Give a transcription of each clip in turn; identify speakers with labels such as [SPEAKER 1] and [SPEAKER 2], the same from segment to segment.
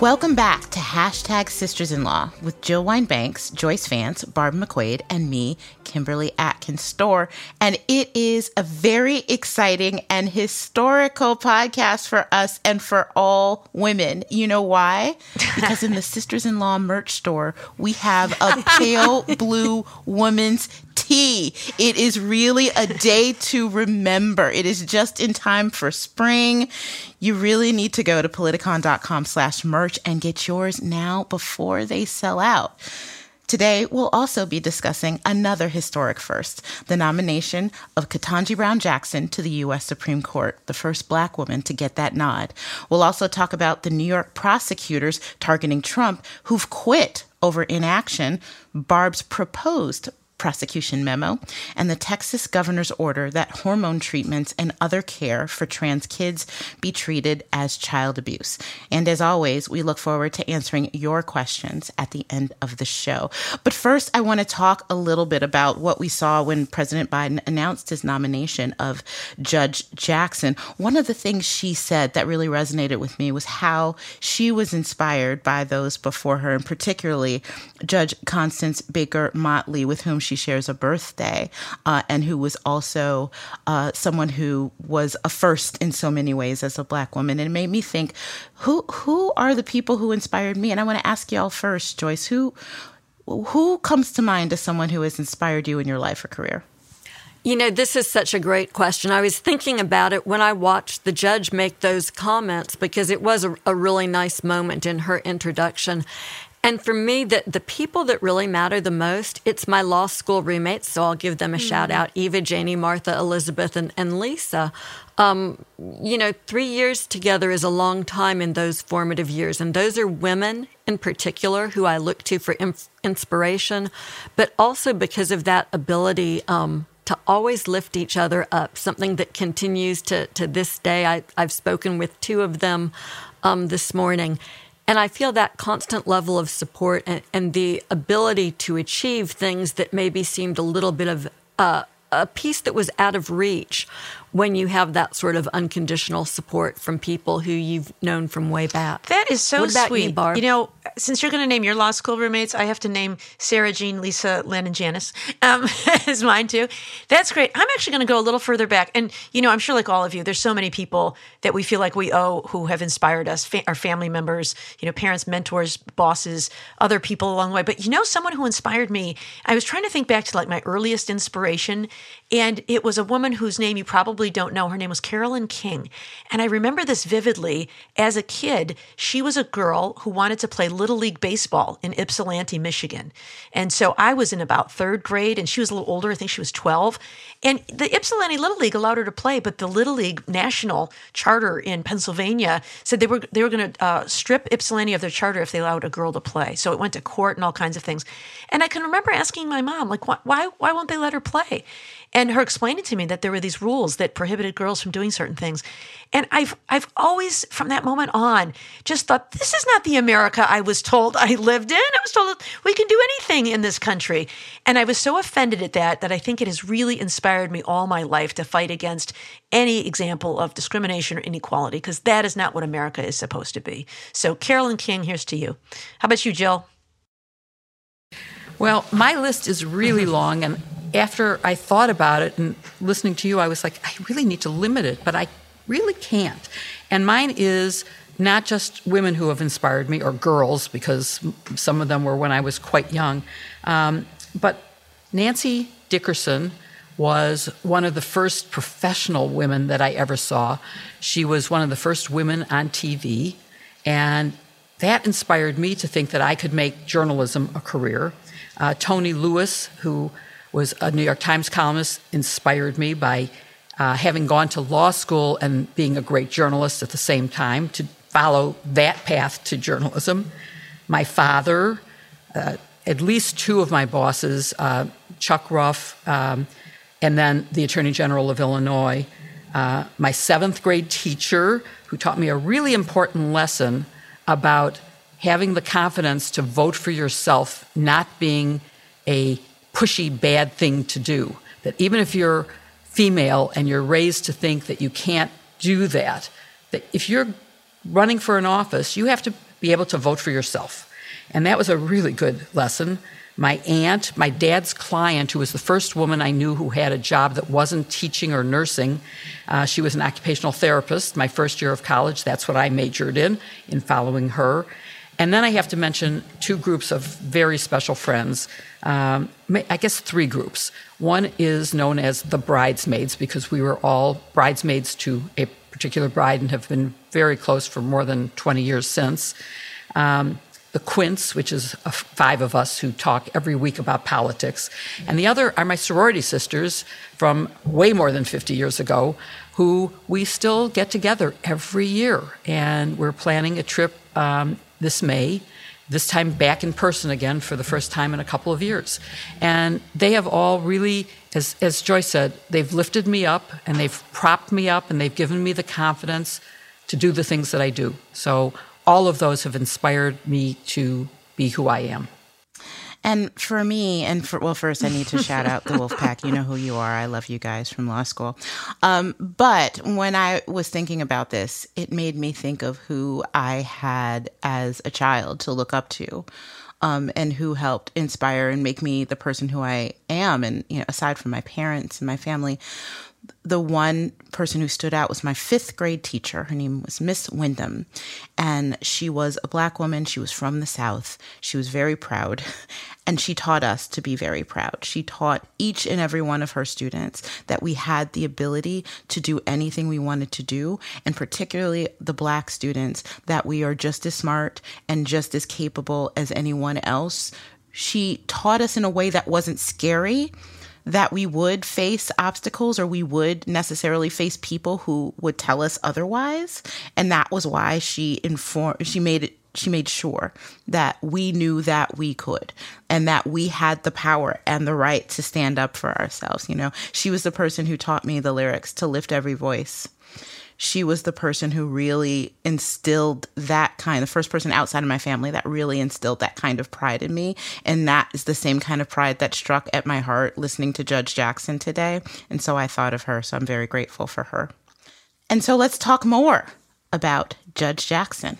[SPEAKER 1] Welcome back to hashtag Sisters in Law with Jill Wine-Banks, Joyce Vance, Barb McQuade, and me, Kimberly Atkins Stohr. And it is a very exciting and historical podcast for us and for all women. You know why? Because in the Sisters in Law merch store, we have a pale blue woman's tea. It is really a day to remember. It is just in time for spring. You really need to go to politicon.com slash merch and get yours now before they sell out. Today, we'll also be discussing another historic first the nomination of Ketanji Brown Jackson to the U.S. Supreme Court, the first black woman to get that nod. We'll also talk about the New York prosecutors targeting Trump who've quit over inaction, Barb's proposed prosecution memo, and the Texas governor's order that hormone treatments and other care for trans kids be treated as child abuse. And as always, we look forward to answering your questions at the end of the show. But first, I want to talk a little bit about what we saw when President Biden announced his nomination of Judge Jackson. One of the things she said that really resonated with me was how she was inspired by those before her, and particularly Judge Constance Baker Motley, with whom she she shares a birthday, uh, and who was also uh, someone who was a first in so many ways as a black woman. And it made me think, who who are the people who inspired me? And I want to ask y'all first, Joyce, who who comes to mind as someone who has inspired you in your life or career?
[SPEAKER 2] You know, this is such a great question. I was thinking about it when I watched the judge make those comments because it was a, a really nice moment in her introduction. And for me, the, the people that really matter the most, it's my law school roommates. So I'll give them a mm-hmm. shout out Eva, Janie, Martha, Elizabeth, and, and Lisa. Um, you know, three years together is a long time in those formative years. And those are women in particular who I look to for inspiration, but also because of that ability um, to always lift each other up, something that continues to, to this day. I, have spoken with two of them um, this morning and I feel that constant level of support and, and the ability to achieve things that maybe seemed a little bit of uh, a piece that was out of reach when you have that sort of unconditional support from people who you've known from way back.
[SPEAKER 3] That is so sweet.
[SPEAKER 2] You, Barb?
[SPEAKER 3] you know, since you're going to name your law school roommates, I have to name Sarah, Jean, Lisa, Lynn, and Janice um, as mine too. That's great. I'm actually going to go a little further back. And, you know, I'm sure like all of you, there's so many people that we feel like we owe who have inspired us, fa- our family members, you know, parents, mentors, bosses, other people along the way. But, you know, someone who inspired me, I was trying to think back to like my earliest inspiration. And it was a woman whose name you probably probably don't know, her name was Carolyn King. And I remember this vividly. As a kid, she was a girl who wanted to play Little League Baseball in Ypsilanti, Michigan. And so I was in about third grade, and she was a little older. I think she was 12. And the Ypsilanti Little League allowed her to play, but the Little League national charter in Pennsylvania said they were they were going to uh, strip Ypsilanti of their charter if they allowed a girl to play. So it went to court and all kinds of things. And I can remember asking my mom, like, why why won't they let her play? And her explaining to me that there were these rules that prohibited girls from doing certain things. And I've I've always from that moment on just thought this is not the America I was told I lived in. I was told we can do anything in this country. And I was so offended at that that I think it has really inspired me all my life to fight against any example of discrimination or inequality because that is not what America is supposed to be. So Carolyn King, here's to you. How about you, Jill?
[SPEAKER 4] Well, my list is really long, and after I thought about it and listening to you, I was like, I really need to limit it, but I really can't. And mine is not just women who have inspired me, or girls, because some of them were when I was quite young, um, but Nancy Dickerson was one of the first professional women that I ever saw. She was one of the first women on TV, and that inspired me to think that I could make journalism a career. Uh, Tony Lewis, who was a New York Times columnist, inspired me by uh, having gone to law school and being a great journalist at the same time to follow that path to journalism. My father, uh, at least two of my bosses, uh, Chuck Ruff, um, and then the Attorney General of Illinois. Uh, my seventh grade teacher, who taught me a really important lesson about having the confidence to vote for yourself, not being a pushy, bad thing to do. That even if you're female and you're raised to think that you can't do that, that if you're running for an office, you have to be able to vote for yourself. And that was a really good lesson. My aunt, my dad's client, who was the first woman I knew who had a job that wasn't teaching or nursing, uh, she was an occupational therapist. My first year of college, that's what I majored in, in following her. And then I have to mention two groups of very special friends. Um, I guess three groups. One is known as the bridesmaids because we were all bridesmaids to a particular bride and have been very close for more than 20 years since. Um, the Quints, which is five of us who talk every week about politics. And the other are my sorority sisters from way more than 50 years ago, who we still get together every year. And we're planning a trip um, this May, this time back in person again for the first time in a couple of years. And they have all really, as, as Joyce said, they've lifted me up and they've propped me up and they've given me the confidence to do the things that I do. So all of those have inspired me to be who I am.
[SPEAKER 1] And for me, and for, well, first I need to shout out the Wolfpack. You know who you are. I love you guys from law school. Um, but when I was thinking about this, it made me think of who I had as a child to look up to. Um, and who helped inspire and make me the person who I am. And, you know, aside from my parents and my family, the one person who stood out was my fifth grade teacher. Her name was Miss Wyndham. And she was a black woman. She was from the South. She was very proud. And she taught us to be very proud. She taught each and every one of her students that we had the ability to do anything we wanted to do. And particularly the black students, that we are just as smart and just as capable as anyone else. She taught us in a way that wasn't scary that we would face obstacles or we would necessarily face people who would tell us otherwise. And that was why she informed, she made it she made sure that we knew that we could and that we had the power and the right to stand up for ourselves. You know, she was the person who taught me the lyrics to lift every voice she was the person who really instilled that kind, the first person outside of my family that really instilled that kind of pride in me. And that is the same kind of pride that struck at my heart listening to Judge Jackson today. And so I thought of her. So I'm very grateful for her. And so let's talk more about Judge Jackson.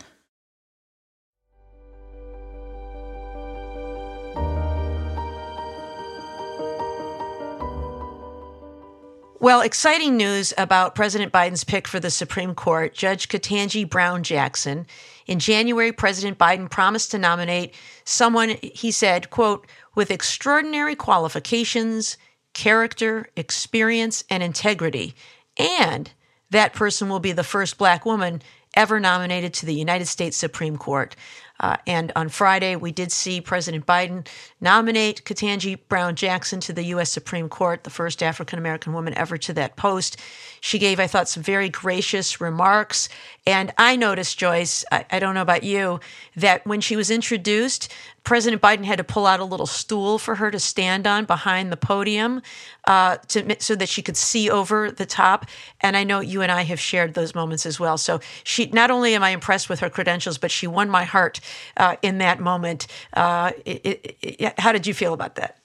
[SPEAKER 3] Well, exciting news about President Biden's pick for the Supreme Court, Judge Ketanji Brown Jackson. In January, President Biden promised to nominate someone, he said, quote, with extraordinary qualifications, character, experience, and integrity. And that person will be the first black woman ever nominated to the United States Supreme Court. Uh, and on Friday, we did see President Biden nominate Ketanji Brown Jackson to the U.S. Supreme Court, the first African American woman ever to that post. She gave, I thought, some very gracious remarks. And I noticed, Joyce, I, I don't know about you, that when she was introduced, President Biden had to pull out a little stool for her to stand on behind the podium uh, to, so that she could see over the top. And I know you and I have shared those moments as well. So she not only am I impressed with her credentials, but she won my heart uh, in that moment. Uh, it, it, how did you feel about that?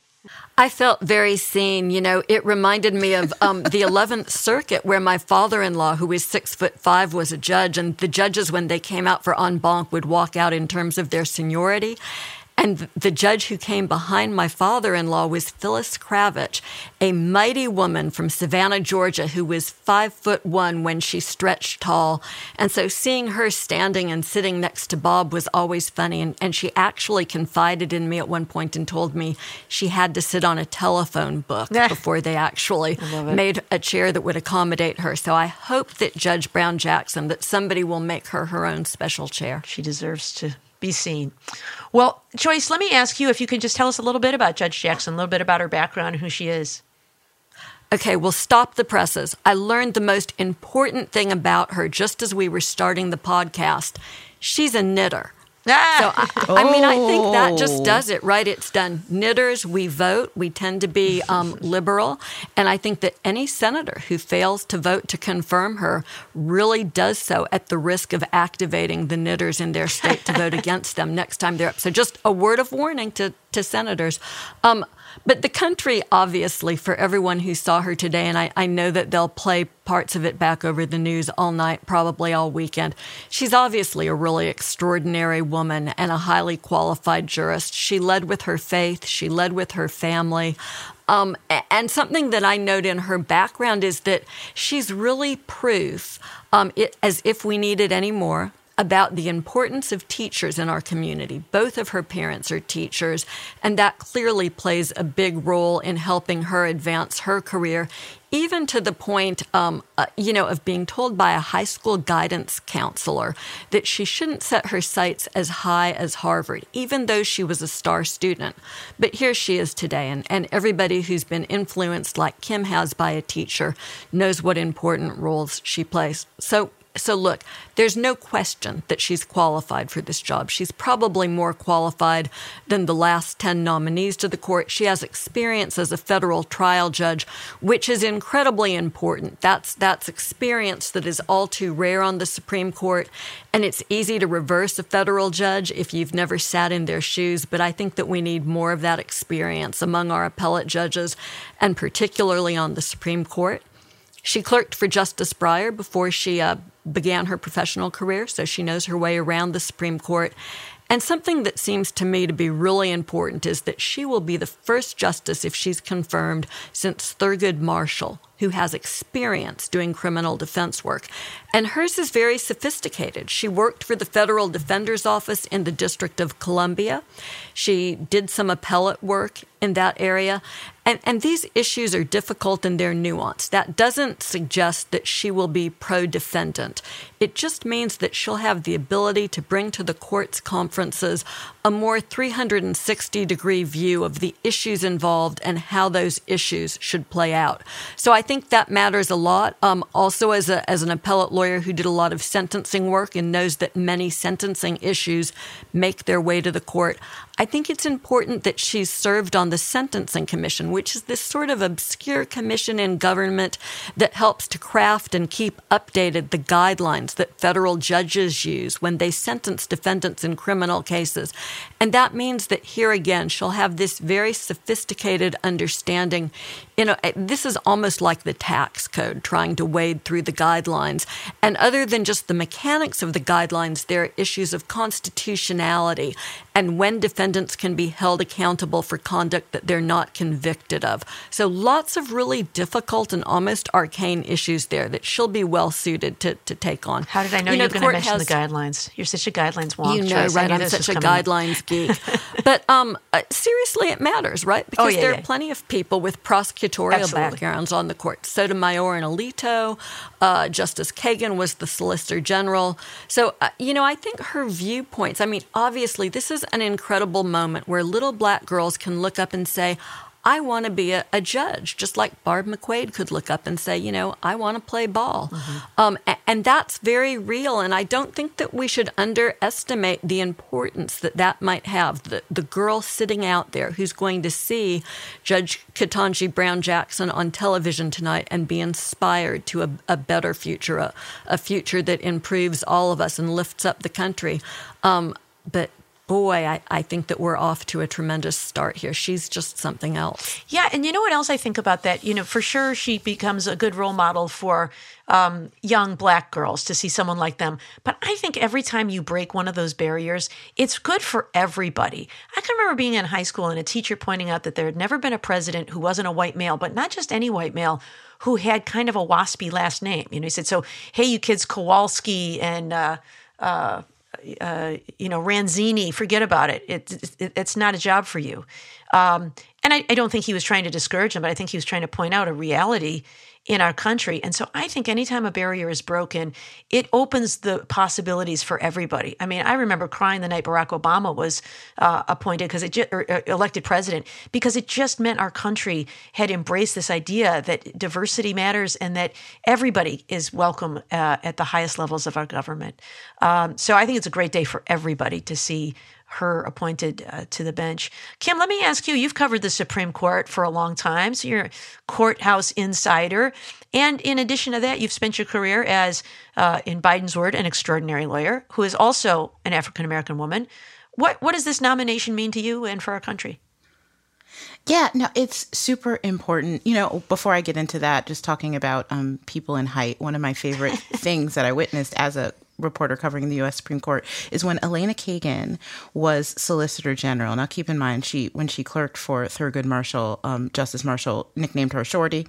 [SPEAKER 2] I felt very seen. You know, it reminded me of um, the 11th Circuit, where my father in law, who is six foot five, was a judge. And the judges, when they came out for en banc, would walk out in terms of their seniority. And the judge who came behind my father in law was Phyllis Kravitch, a mighty woman from Savannah, Georgia, who was five foot one when she stretched tall. And so seeing her standing and sitting next to Bob was always funny. And, and she actually confided in me at one point and told me she had to sit on a telephone book before they actually made a chair that would accommodate her. So I hope that Judge Brown Jackson, that somebody will make her her own special chair.
[SPEAKER 3] She deserves to be seen. Well, Joyce, let me ask you if you can just tell us a little bit about Judge Jackson, a little bit about her background who she is.
[SPEAKER 2] Okay, we'll stop the presses. I learned the most important thing about her just as we were starting the podcast. She's a knitter. Ah. So I, I, mean, I think that just oh. does it, right? It's done. Knitters, we vote. We tend to be um, liberal, and I think that any senator who fails to vote to confirm her really does so at the risk of activating the knitters in their state to vote against them next time they're up. So, just a word of warning to to senators. Um, but the country, obviously, for everyone who saw her today, and I, I know that they'll play parts of it back over the news all night, probably all weekend. She's obviously a really extraordinary woman and a highly qualified jurist. She led with her faith, she led with her family. Um, and something that I note in her background is that she's really proof, um, it, as if we needed any more, about the importance of teachers in our community. Both of her parents are teachers, and that clearly plays a big role in helping her advance her career, even to the point, um, uh, you know, of being told by a high school guidance counselor that she shouldn't set her sights as high as Harvard, even though she was a star student. But here she is today, and, and everybody who's been influenced like Kim has by a teacher knows what important roles she plays. So so, look, there's no question that she's qualified for this job. She's probably more qualified than the last 10 nominees to the court. She has experience as a federal trial judge, which is incredibly important. That's, that's experience that is all too rare on the Supreme Court. And it's easy to reverse a federal judge if you've never sat in their shoes. But I think that we need more of that experience among our appellate judges, and particularly on the Supreme Court. She clerked for Justice Breyer before she uh, began her professional career, so she knows her way around the Supreme Court. And something that seems to me to be really important is that she will be the first justice, if she's confirmed, since Thurgood Marshall, who has experience doing criminal defense work. And hers is very sophisticated. She worked for the Federal Defender's Office in the District of Columbia. She did some appellate work in that area. And, and these issues are difficult and they're nuanced. That doesn't suggest that she will be pro defendant. It just means that she'll have the ability to bring to the court's conferences a more 360 degree view of the issues involved and how those issues should play out. So I think that matters a lot. Um, also, as, a, as an appellate lawyer who did a lot of sentencing work and knows that many sentencing issues make their way to the court, I think it's important that she's served on the Sentencing Commission, which is this sort of obscure commission in government that helps to craft and keep updated the guidelines that federal judges use when they sentence defendants in criminal cases. And that means that here again, she'll have this very sophisticated understanding. You know, eh, this is almost like the tax code, trying to wade through the guidelines. And other than just the mechanics of the guidelines, there are issues of constitutionality and when defendants can be held accountable for conduct that they're not convicted of. So lots of really difficult and almost arcane issues there that she'll be well suited to, to take on.
[SPEAKER 3] How did I know you, know, you were going to mention has, the guidelines? You're such a guidelines wonk.
[SPEAKER 2] You know, right? I'm such a guidelines up. geek. but um, uh, seriously, it matters, right? Because oh, yeah, there yeah. are plenty of people with prosecutorial Absolutely. backgrounds on the court. Sotomayor and Alito, uh, Justice Kagan was the Solicitor General. So, uh, you know, I think her viewpoints, I mean, obviously, this is an incredible moment where little black girls can look up and say, I want to be a, a, judge, just like Barb McQuade could look up and say, you know, I want to play ball. Mm-hmm. Um, and, and that's very real. And I don't think that we should underestimate the importance that that might have. The, the girl sitting out there who's going to see Judge Ketanji Brown Jackson on television tonight and be inspired to a, a better future, a, a, future that improves all of us and lifts up the country. Um, but boy, I, I think that we're off to a tremendous start here. She's just something else.
[SPEAKER 3] Yeah. And you know what else I think about that? You know, for sure, she becomes a good role model for um, young black girls to see someone like them. But I think every time you break one of those barriers, it's good for everybody. I can remember being in high school and a teacher pointing out that there had never been a president who wasn't a white male, but not just any white male who had kind of a waspy last name. You know, he said, so, hey, you kids, Kowalski and, uh, uh, uh, you know, Ranzini, forget about it. It, it. It's not a job for you. Um, and I, I, don't think he was trying to discourage him, but I think he was trying to point out a reality in our country. And so I think anytime a barrier is broken, it opens the possibilities for everybody. I mean, I remember crying the night Barack Obama was uh, appointed because it just, or, or elected president because it just meant our country had embraced this idea that diversity matters and that everybody is welcome uh, at the highest levels of our government. Um, so I think it's a great day for everybody to see her appointed uh, to the bench. Kim, let me ask you you've covered the Supreme Court for a long time, so you're a courthouse insider. And in addition to that, you've spent your career as, uh, in Biden's word, an extraordinary lawyer who is also an African American woman. What, what does this nomination mean to you and for our country?
[SPEAKER 1] Yeah, no, it's super important. You know, before I get into that, just talking about um, people in height, one of my favorite things that I witnessed as a reporter covering the U.S. Supreme Court is when Elena Kagan was Solicitor General. Now, keep in mind, she when she clerked for Thurgood Marshall, um, Justice Marshall nicknamed her Shorty.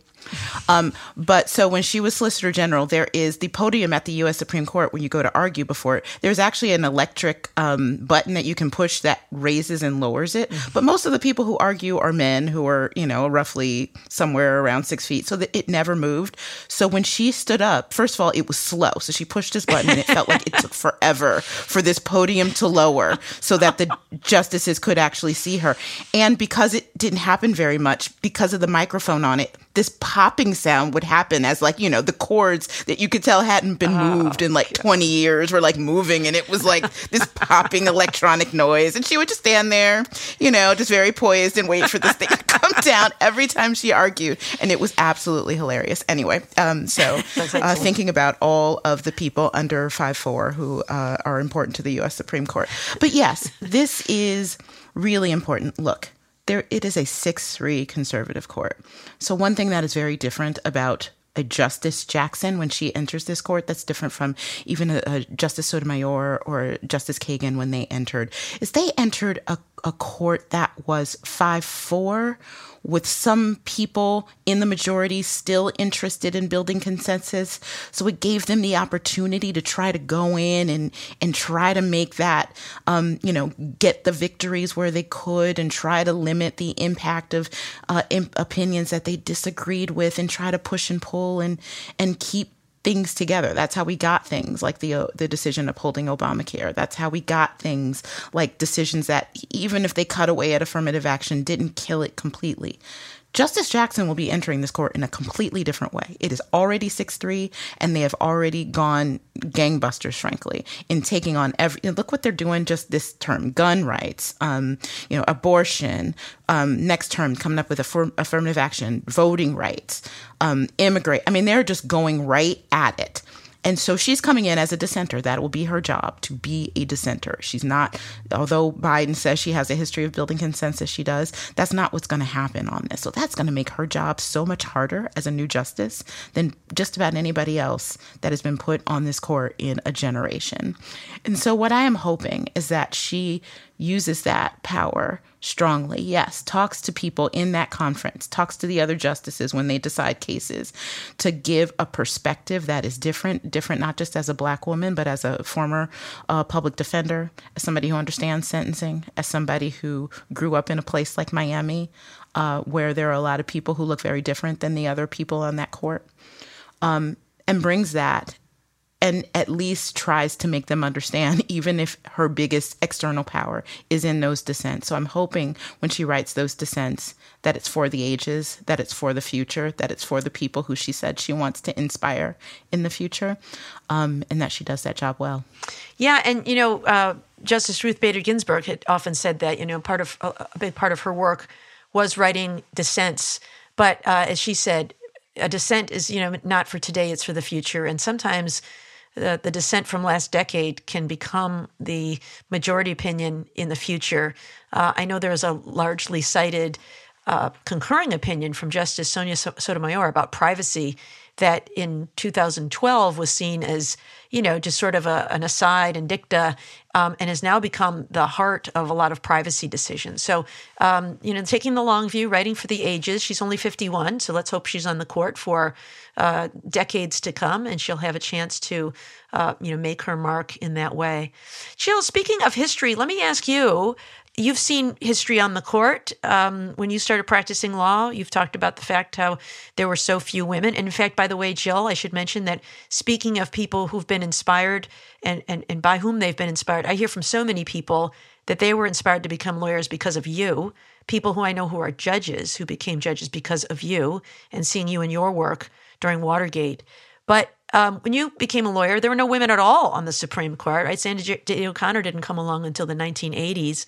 [SPEAKER 1] Um, but so when she was Solicitor General, there is the podium at the U.S. Supreme Court when you go to argue before it. There's actually an electric um, button that you can push that raises and lowers it. Mm-hmm. But most of the people who argue are men who are, you know, roughly somewhere around six feet, so that it never moved. So when she stood up, first of all, it was slow. So she pushed this button and it felt like it took forever for this podium to lower so that the justices could actually see her. And because it didn't happen very much, because of the microphone on it, this popping sound would happen as like you know the chords that you could tell hadn't been oh, moved in like 20 years were like moving and it was like this popping electronic noise. And she would just stand there you know just very poised and wait for this thing to come down every time she argued. And it was absolutely hilarious. Anyway um, so uh, thinking about all of the people under five four who uh, are important to the u.s supreme court. But yes this is really important. Look there it is a 6-3 conservative court. So one thing that is very different about a Justice Jackson when she enters this court that's different from even a, a Justice Sotomayor or Justice Kagan when they entered is they entered a, a court that was 5-4 with some people in the majority still interested in building consensus. So it gave them the opportunity to try to go in and and try to make that, um, you know, get the victories where they could and try to limit the impact of uh, imp- opinions that they disagreed with and try to push and pull and and keep things together. That's how we got things like the uh, the decision upholding Obamacare. That's how we got things like decisions that even if they cut away at affirmative action didn't kill it completely. Justice Jackson will be entering this court in a completely different way. It is already 6 3, and they have already gone gangbusters, frankly, in taking on every. Look what they're doing just this term gun rights, um, you know, abortion, um, next term coming up with affirm- affirmative action, voting rights, um, immigrate. I mean, they're just going right at it. And so she's coming in as a dissenter. That will be her job to be a dissenter. She's not, although Biden says she has a history of building consensus, she does. That's not what's going to happen on this. So that's going to make her job so much harder as a new justice than just about anybody else that has been put on this court in a generation. And so what I am hoping is that she uses that power strongly. Yes, talks to people in that conference, talks to the other justices when they decide cases to give a perspective that is different, different not just as a black woman, but as a former uh, public defender, as somebody who understands sentencing, as somebody who grew up in a place like Miami, uh, where there are a lot of people who look very different than the other people on that court. Um, and brings that and at least tries to make them understand, even if her biggest external power is in those dissents. So I'm hoping when she writes those dissents that it's for the ages, that it's for the future, that it's for the people who she said she wants to inspire in the future, um, and that she does that job well.
[SPEAKER 3] Yeah, and you know, uh, Justice Ruth Bader Ginsburg had often said that you know part of a big part of her work was writing dissents, but uh, as she said, a dissent is you know not for today; it's for the future, and sometimes the, the dissent from last decade can become the majority opinion in the future. Uh, I know there is a largely cited uh, concurring opinion from Justice Sonia Sotomayor about privacy that in 2012 was seen as, you know, just sort of a, an aside and dicta, um, and has now become the heart of a lot of privacy decisions. So, um, you know, taking the long view, writing for the ages. She's only 51, so let's hope she's on the court for uh, decades to come, and she'll have a chance to, uh, you know, make her mark in that way. Jill, speaking of history, let me ask you you've seen history on the court. Um, when you started practicing law, you've talked about the fact how there were so few women. And in fact, by the way, Jill, I should mention that speaking of people who've been inspired and, and, and by whom they've been inspired, I hear from so many people that they were inspired to become lawyers because of you. People who I know who are judges who became judges because of you and seeing you in your work during Watergate. But um, when you became a lawyer, there were no women at all on the Supreme Court, right? Sandra Day O'Connor didn't come along until the 1980s.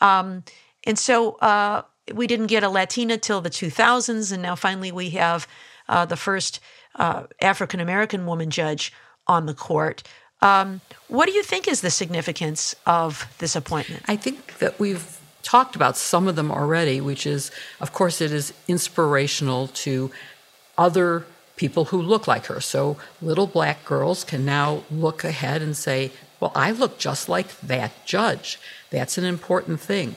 [SPEAKER 3] Um, and so uh, we didn't get a Latina till the 2000s, and now finally we have uh, the first uh, African American woman judge on the court. Um, what do you think is the significance of this appointment?
[SPEAKER 4] I think that we've talked about some of them already, which is, of course, it is inspirational to other people who look like her. So little black girls can now look ahead and say, well, I look just like that judge. That's an important thing.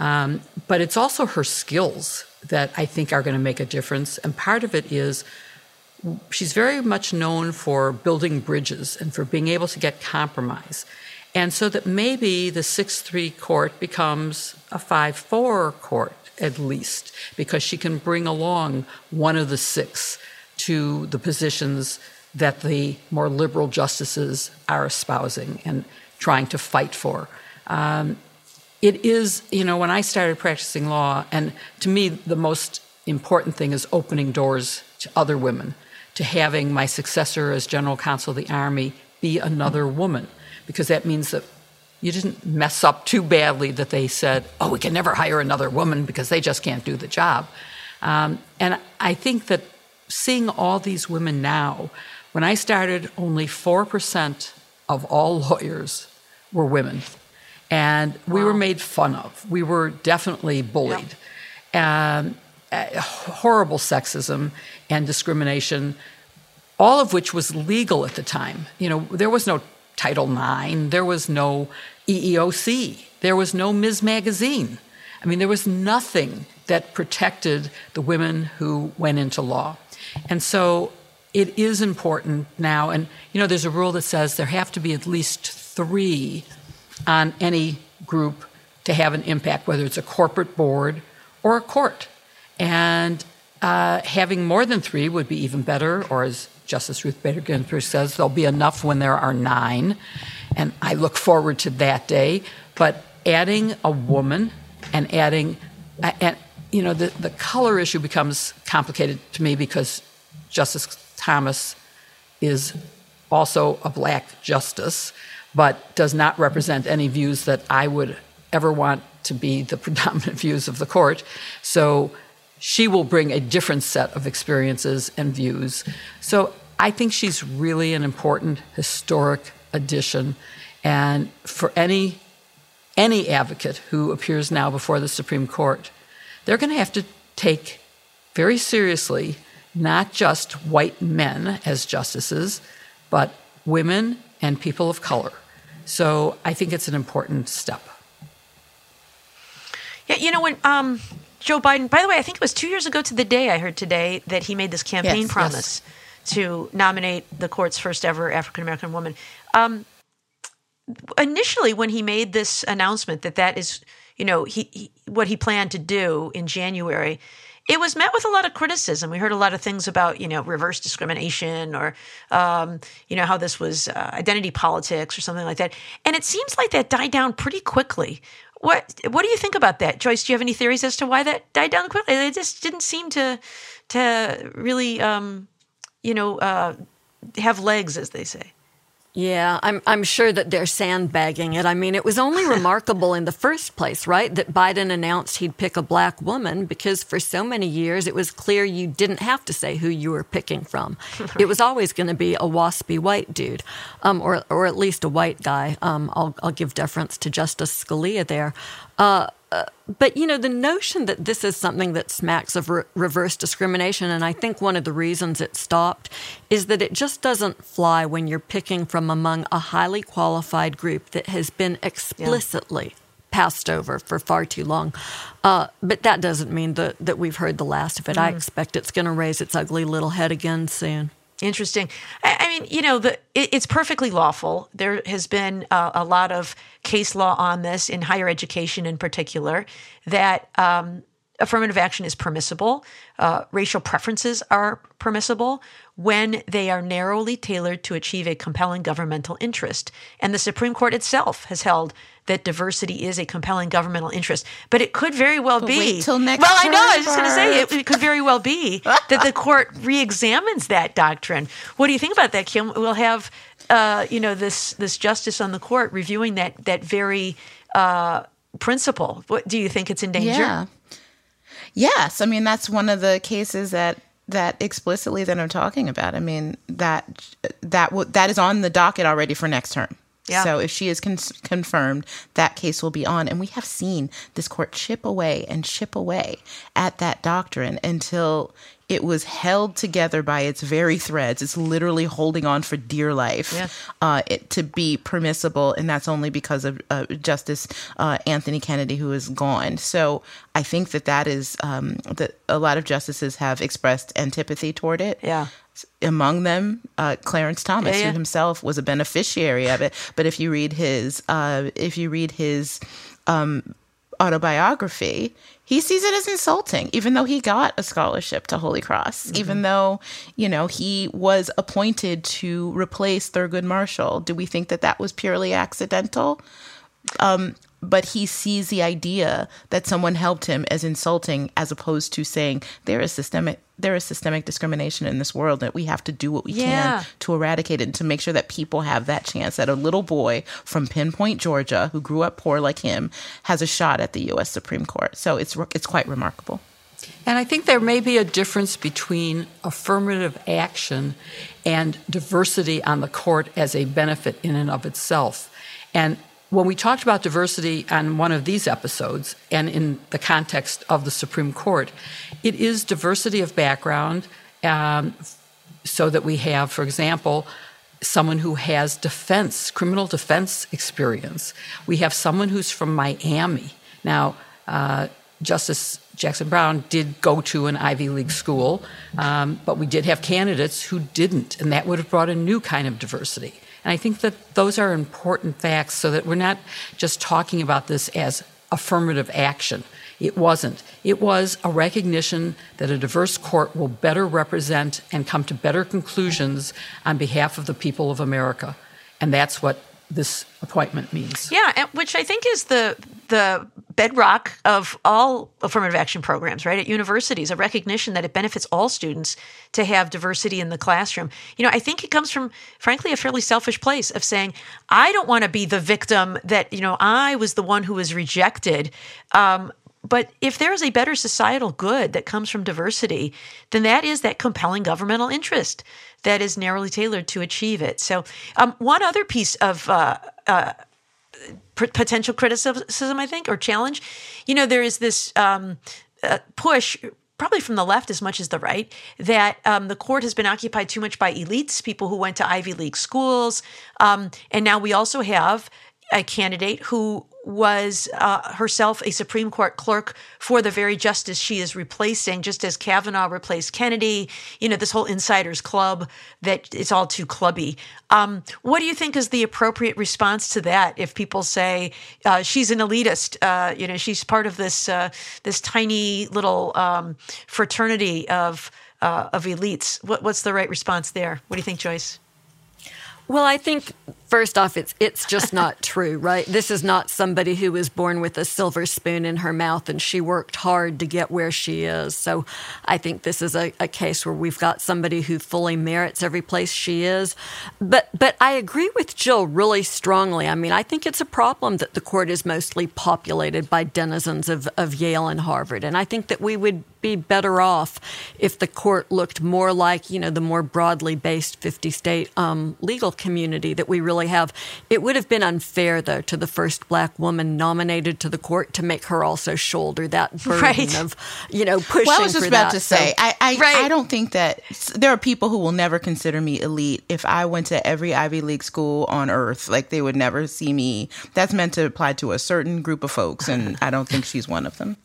[SPEAKER 4] Um, but it's also her skills that I think are going to make a difference. And part of it is she's very much known for building bridges and for being able to get compromise. And so that maybe the 6 3 court becomes a 5 4 court at least, because she can bring along one of the six to the positions that the more liberal justices are espousing and trying to fight for. Um, it is, you know, when I started practicing law, and to me, the most important thing is opening doors to other women, to having my successor as general counsel of the Army be another woman, because that means that you didn't mess up too badly that they said, oh, we can never hire another woman because they just can't do the job. Um, and I think that seeing all these women now, when I started, only 4% of all lawyers were women and we wow. were made fun of. We were definitely bullied. Yep. Um, uh, horrible sexism and discrimination, all of which was legal at the time. You know, there was no Title IX, there was no EEOC, there was no Ms. Magazine. I mean, there was nothing that protected the women who went into law. And so it is important now, and you know, there's a rule that says there have to be at least three on any group to have an impact, whether it's a corporate board or a court. And uh, having more than three would be even better, or as Justice Ruth Bader Ginsburg says, there'll be enough when there are nine. And I look forward to that day. But adding a woman and adding, uh, and you know, the, the color issue becomes complicated to me because Justice Thomas is also a black justice but does not represent any views that I would ever want to be the predominant views of the court. So she will bring a different set of experiences and views. So I think she's really an important historic addition. And for any any advocate who appears now before the Supreme Court, they're going to have to take very seriously not just white men as justices, but women and people of color. So I think it's an important step.
[SPEAKER 3] Yeah, you know when um, Joe Biden. By the way, I think it was two years ago to the day I heard today that he made this campaign yes, promise yes. to nominate the court's first ever African American woman. Um, initially, when he made this announcement that that is, you know, he, he what he planned to do in January, it was met with a lot of criticism. We heard a lot of things about, you know, reverse discrimination or, um, you know, how this was uh, identity politics or something like that. And it seems like that died down pretty quickly. What What do you think about that, Joyce? Do you have any theories as to why that died down quickly? It just didn't seem to to really, um, you know, uh, have legs, as they say.
[SPEAKER 2] Yeah, I'm I'm sure that they're sandbagging it. I mean, it was only remarkable in the first place, right? That Biden announced he'd pick a black woman because for so many years it was clear you didn't have to say who you were picking from. it was always going to be a waspy white dude, um, or or at least a white guy. Um, I'll I'll give deference to Justice Scalia there. Uh, but you know the notion that this is something that smacks of re- reverse discrimination and i think one of the reasons it stopped is that it just doesn't fly when you're picking from among a highly qualified group that has been explicitly yeah. passed over for far too long uh, but that doesn't mean that, that we've heard the last of it mm. i expect it's going to raise its ugly little head again soon
[SPEAKER 3] Interesting. I, I, mean, you know, the, it, it's perfectly lawful. There has been uh, a lot of case law on this in higher education, in particular, that um, affirmative action is permissible. Uh, racial preferences are permissible when they are narrowly tailored to achieve a compelling governmental interest. And the Supreme Court itself has held that diversity is a compelling governmental interest. But it could very well
[SPEAKER 1] but
[SPEAKER 3] be.
[SPEAKER 1] Wait till next
[SPEAKER 3] well, I know. I was just going to say it, it, could very well be that the court re-examines that doctrine. What do you think about that, Kim? We'll have, uh, you know, this this justice on the court reviewing that that very uh, principle. What do you think it's in danger?
[SPEAKER 1] Yeah. Yes, I mean that's one of the cases that that explicitly that I'm talking about. I mean that that w- that is on the docket already for next term.
[SPEAKER 3] Yeah.
[SPEAKER 1] So if she is con- confirmed, that case will be on. And we have seen this court chip away and chip away at that doctrine until it was held together by its very threads. It's literally holding on for dear life
[SPEAKER 3] Yeah.
[SPEAKER 1] uh, it, to be permissible, and that's only because of uh, Justice uh, Anthony Kennedy, who is gone. So I think that that is um, that a lot of justices have expressed antipathy toward it.
[SPEAKER 3] Yeah.
[SPEAKER 1] Among them, uh, Clarence Thomas,
[SPEAKER 3] Yeah, yeah.
[SPEAKER 1] who himself was a beneficiary of it. But if you read his, uh, if you read his um, autobiography, he sees it as insulting, even though he got a scholarship to Holy Cross, mm-hmm. even though, you know, he was appointed to replace Thurgood Marshall. Do we think that that was purely accidental? Um, but he sees the idea that someone helped him as insulting, as opposed to saying there is systemic there is systemic discrimination in this world that we have to do what we
[SPEAKER 3] Yeah.
[SPEAKER 1] can to eradicate it and to make sure that people have that chance that a little boy from Pinpoint, Georgia, who grew up poor like him, has a shot at the U.S. Supreme Court. So it's it's quite remarkable.
[SPEAKER 4] And I think there may be a difference between affirmative action and diversity on the court as a benefit in and of itself. And when we talked about diversity on one of these episodes, and in the context of the Supreme Court, it is diversity of background, um, so that we have, for example, someone who has defense, criminal defense experience. We have someone who's from Miami. Now, uh, Justice Jackson Brown did go to an Ivy League school, um, but we did have candidates who didn't, and that would have brought a new kind of diversity. And I think that those are important facts so that we're not just talking about this as affirmative action. It wasn't. It was a recognition that a diverse court will better represent and come to better conclusions on behalf of the people of America. And that's what this appointment means.
[SPEAKER 3] Yeah, which I think is the the bedrock of all affirmative action programs, right? At universities, a recognition that it benefits all students to have diversity in the classroom. You know, I think it comes from, frankly, a fairly selfish place of saying, I don't want to be the victim that, you know, I was the one who was rejected. Um, but if there is a better societal good that comes from diversity, then that is that compelling governmental interest that is narrowly tailored to achieve it. So, um, one other piece of uh, uh, potential criticism, I think, or challenge. You know, there is this um, uh, push, probably from the left as much as the right, that um, the court has been occupied too much by elites, people who went to Ivy League schools. Um, and now we also have a candidate who was uh, herself a Supreme Court clerk for the very justice she is replacing, just as Kavanaugh replaced Kennedy. You know, this whole insiders club that it's all too clubby. Um, what do you think is the appropriate response to that? If people say uh, she's an elitist, uh, you know, she's part of this uh, this tiny little um, fraternity of uh, of elites. What, what's the right response there? What do you think, Joyce?
[SPEAKER 2] Well, I think first off, it's it's just not true, right? This is not somebody who was born with a silver spoon in her mouth and she worked hard to get where she is. So I think this is a, a case where we've got somebody who fully merits every place she is. But but I agree with Jill really strongly. I mean, I think it's a problem that the court is mostly populated by denizens of, of Yale and Harvard. And I think that we would be better off if the court looked more like, you know, the more broadly based 50 state um, legal community that we really have. It would have been unfair, though, to the first black woman nominated to the court to make her also shoulder that burden
[SPEAKER 3] Right.
[SPEAKER 2] of, you know, pushing
[SPEAKER 1] Well, I was just about
[SPEAKER 2] that.
[SPEAKER 1] to say,
[SPEAKER 2] So-
[SPEAKER 1] I I,
[SPEAKER 3] Right.
[SPEAKER 1] I don't think that there are people who will never consider me elite if I went to every Ivy League school on earth. Like they would never see me. That's meant to apply to a certain group of folks, and I don't think she's one of them.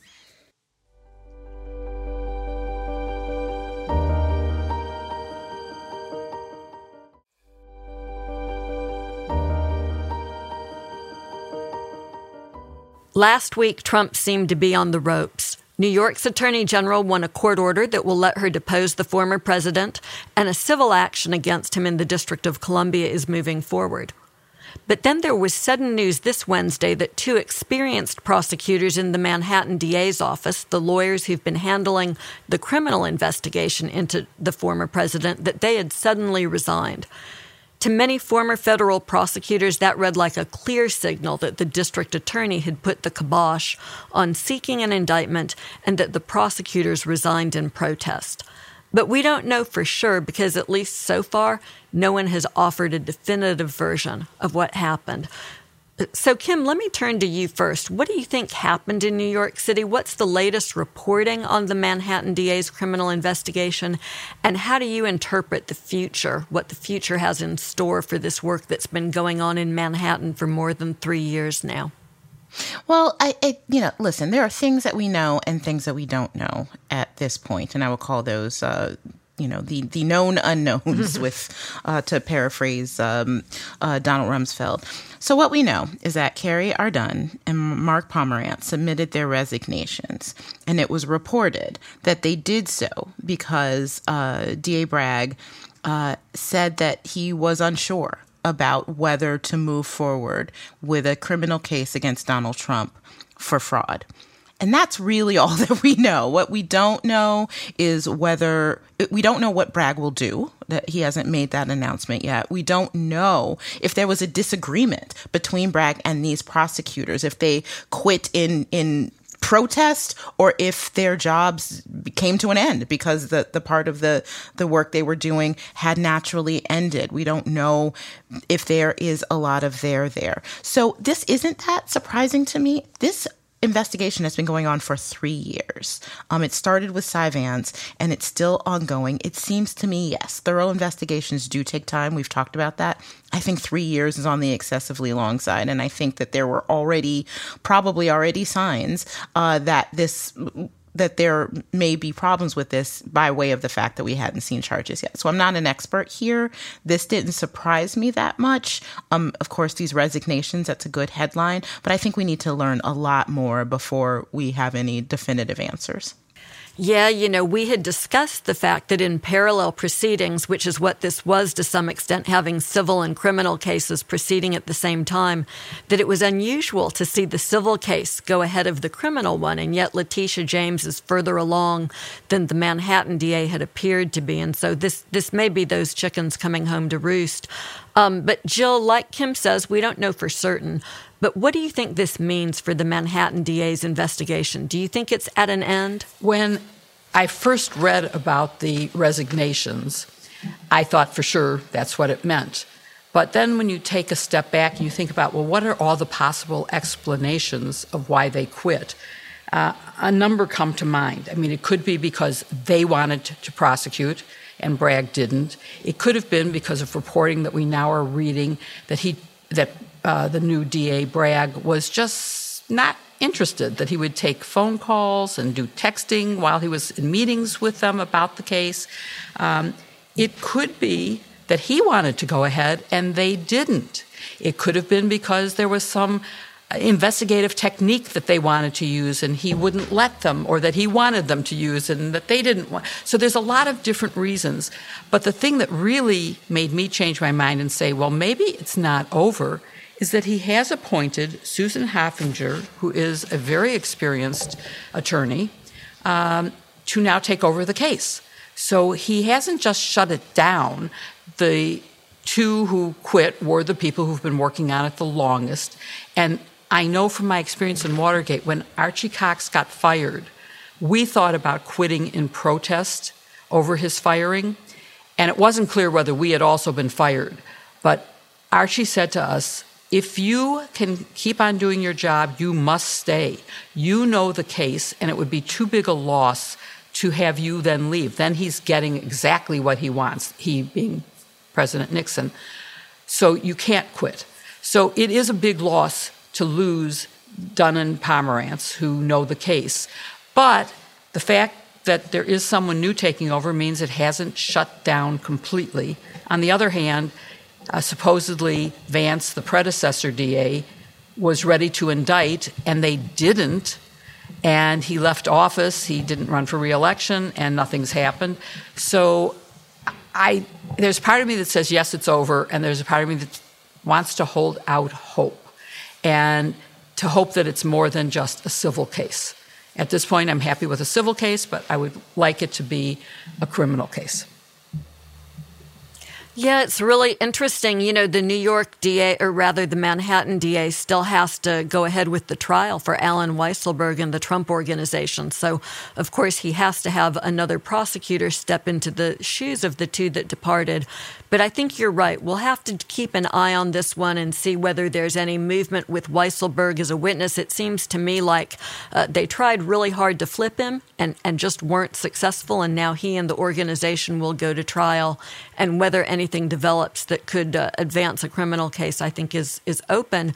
[SPEAKER 2] Last week, Trump seemed to be on the ropes. New York's Attorney General won a court order that will let her depose the former president, and a civil action against him in the District of Columbia is moving forward. But then there was sudden news this Wednesday that two experienced prosecutors in the Manhattan DA's office, the lawyers who've been handling the criminal investigation into the former president, that they had suddenly resigned. To many former federal prosecutors, that read like a clear signal that the district attorney had put the kibosh on seeking an indictment and that the prosecutors resigned in protest. But we don't know for sure because, at least so far, no one has offered a definitive version of what happened. So, Kim, let me turn to you first. What do you think happened in New York City? What's the latest reporting on the Manhattan DA's criminal investigation? And how do you interpret the future, what the future has in store for this work that's been going on in Manhattan for more than three years now?
[SPEAKER 1] Well, I, I, you know, listen, there are things that we know and things that we don't know at this point, and I will call those, uh, you know, the the known unknowns, with uh, to paraphrase um, uh, Donald Rumsfeld. So what we know is that Carey Ardun and Mark Pomerantz submitted their resignations, and it was reported that they did so because uh, D.A. Bragg uh, said that he was unsure about whether to move forward with a criminal case against Donald Trump for fraud. And that's really all that we know. What we don't know is whether we don't know what Bragg will do. That he hasn't made that announcement yet. We don't know if there was a disagreement between Bragg and these prosecutors, if they quit in in protest or if their jobs came to an end because the, the part of the, the work they were doing had naturally ended. We don't know if there is a lot of there there. So this isn't that surprising to me. This investigation has been going on for three years. Um, it started with Cy and it's still ongoing. It seems to me, yes, thorough investigations do take time. We've talked about that. I think three years is on the excessively long side. And I think that there were already, probably already signs uh, that this that there may be problems with this by way of the fact that we hadn't seen charges yet. So I'm not an expert here. This didn't surprise me that much. Um, of course, these resignations, that's a good headline, but I think we need to learn a lot more before we have any definitive answers.
[SPEAKER 2] Yeah, you know, we had discussed the fact that in parallel proceedings, which is what this was to some extent, having civil and criminal cases proceeding at the same time, that it was unusual to see the civil case go ahead of the criminal one. And yet Letitia James is further along than the Manhattan DA had appeared to be. And so this, this may be those chickens coming home to roost. Um, but Jill, like Kim says, we don't know for certain. But what do you think this means for the Manhattan DA's investigation? Do you think it's at an end?
[SPEAKER 4] When I first read about the resignations, I thought for sure that's what it meant. But then when you take a step back and you think about, well, what are all the possible explanations of why they quit? Uh, a number come to mind. I mean, it could be because they wanted to, prosecute and Bragg didn't. It could have been because of reporting that we now are reading that he that uh, the new DA Bragg was just not interested, that he would take phone calls and do texting while he was in meetings with them about the case. Um, it could be that he wanted to go ahead and they didn't. It could have been because there was some investigative technique that they wanted to use and he wouldn't let them or that he wanted them to use and that they didn't want so there's a lot of different reasons but the thing that really made me change my mind and say well maybe it's not over is that he has appointed Susan Hoffinger, who is a very experienced attorney, um, to now take over the case. So he hasn't just shut it down. The two who quit were the people who've been working on it the longest. And I know from my experience in Watergate, when Archie Cox got fired, we thought about quitting in protest over his firing. And it wasn't clear whether we had also been fired. But Archie said to us, if you can keep on doing your job, you must stay. You know the case, and it would be too big a loss to have you then leave. Then he's getting exactly what he wants, he being President Nixon. So you can't quit. So it is a big loss to lose Dunne and Pomerantz, who know the case. But the fact that there is someone new taking over means it hasn't shut down completely. On the other hand, uh, supposedly Vance, the predecessor DA, was ready to indict, and they didn't. And he left office. He didn't run for reelection, and nothing's happened. So, I there's part of me that says yes, it's over, and there's a part of me that wants to hold out hope, and to hope that it's more than just a civil case. At this point, I'm happy with a civil case, but I would like it to be a criminal case.
[SPEAKER 2] Yeah, it's really interesting. You know, the New York DA, or rather the Manhattan DA, still has to go ahead with the trial for Alan Weisselberg and the Trump Organization. So, of course, he has to have another prosecutor step into the shoes of the two that departed. But I think you're right. We'll have to keep an eye on this one and see whether there's any movement with Weisselberg as a witness. It seems to me like uh, they tried really hard to flip him and, and just weren't successful. And now he and the organization will go to trial. And whether anything develops that could uh, advance a criminal case, I think is, is open.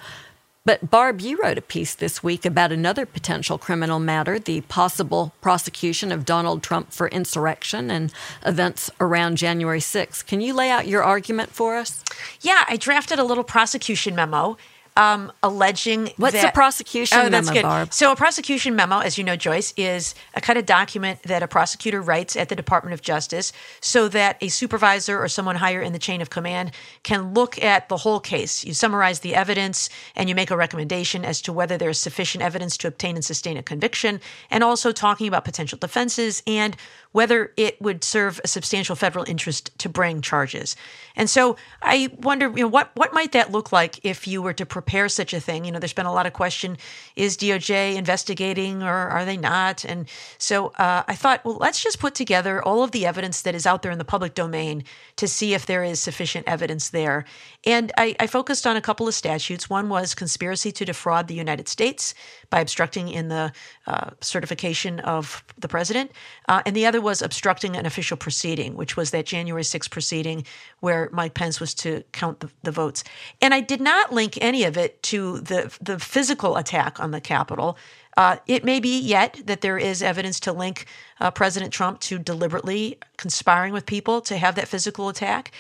[SPEAKER 2] But Barb, you wrote a piece this week about another potential criminal matter the possible prosecution of Donald Trump for insurrection and events around January 6th. Can you lay out your argument for us?
[SPEAKER 3] Yeah, I drafted a little prosecution memo um, alleging
[SPEAKER 2] what's
[SPEAKER 3] that,
[SPEAKER 2] a prosecution
[SPEAKER 3] oh, that's
[SPEAKER 2] memo,
[SPEAKER 3] good.
[SPEAKER 2] Barb?
[SPEAKER 3] So a prosecution memo, as you know, Joyce, is a kind of document that a prosecutor writes at the Department of Justice so that a supervisor or someone higher in the chain of command can look at the whole case. You summarize the evidence and you make a recommendation as to whether there is sufficient evidence to obtain and sustain a conviction, and also talking about potential defenses and whether it would serve a substantial federal interest to bring charges. And so I wonder, you know, what what might that look like if you were to prepare such a thing? You know, there's been a lot of question: is DOJ investigating or are they not? And so uh, I thought, well, let's just put together all of the evidence that is out there in the public domain to see if there is sufficient evidence there. And I, I focused on a couple of statutes. One was conspiracy to defraud the United States by obstructing in the uh, certification of the president, uh, and the other was obstructing an official proceeding, which was that January 6th proceeding where Mike Pence was to count the, the votes. And I did not link any of it to the the physical attack on the Capitol. Uh, it may be yet that there is evidence to link uh, President Trump to deliberately conspiring with people to have that physical attack,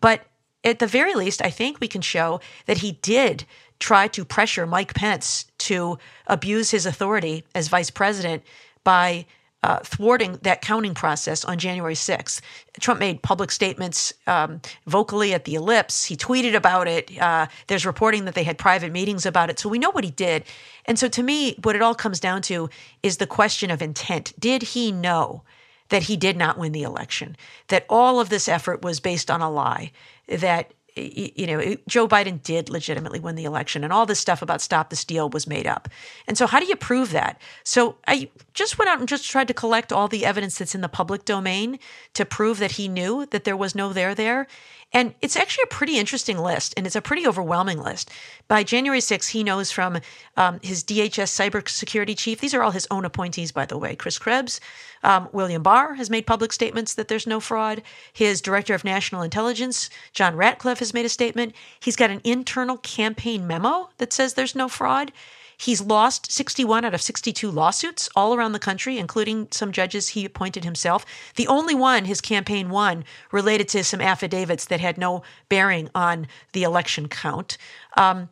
[SPEAKER 3] but at the very least, I think we can show that he did try to pressure Mike Pence to abuse his authority as vice president by uh, thwarting that counting process on January 6th. Trump made public statements um, vocally at the ellipse. He tweeted about it. Uh, there's reporting that they had private meetings about it. So we know what he did. And so to me, what it all comes down to is the question of intent. Did he know? That he did not win the election, that all of this effort was based on a lie, that you know, Joe Biden did legitimately win the election, and all this stuff about stop the steal was made up. And so, how do you prove that? So, I just went out and just tried to collect all the evidence that's in the public domain to prove that he knew that there was no there there. And it's actually a pretty interesting list, and it's a pretty overwhelming list. By January 6th, he knows from um, his DHS cybersecurity chief, these are all his own appointees, by the way, Chris Krebs. Um, William Barr has made public statements that there's no fraud. His director of national intelligence, John Ratcliffe, has made a statement. He's got an internal campaign memo that says there's no fraud. He's lost 61 out of 62 lawsuits all around the country, including some judges he appointed himself. The only one his campaign won related to some affidavits that had no bearing on the election count. Um,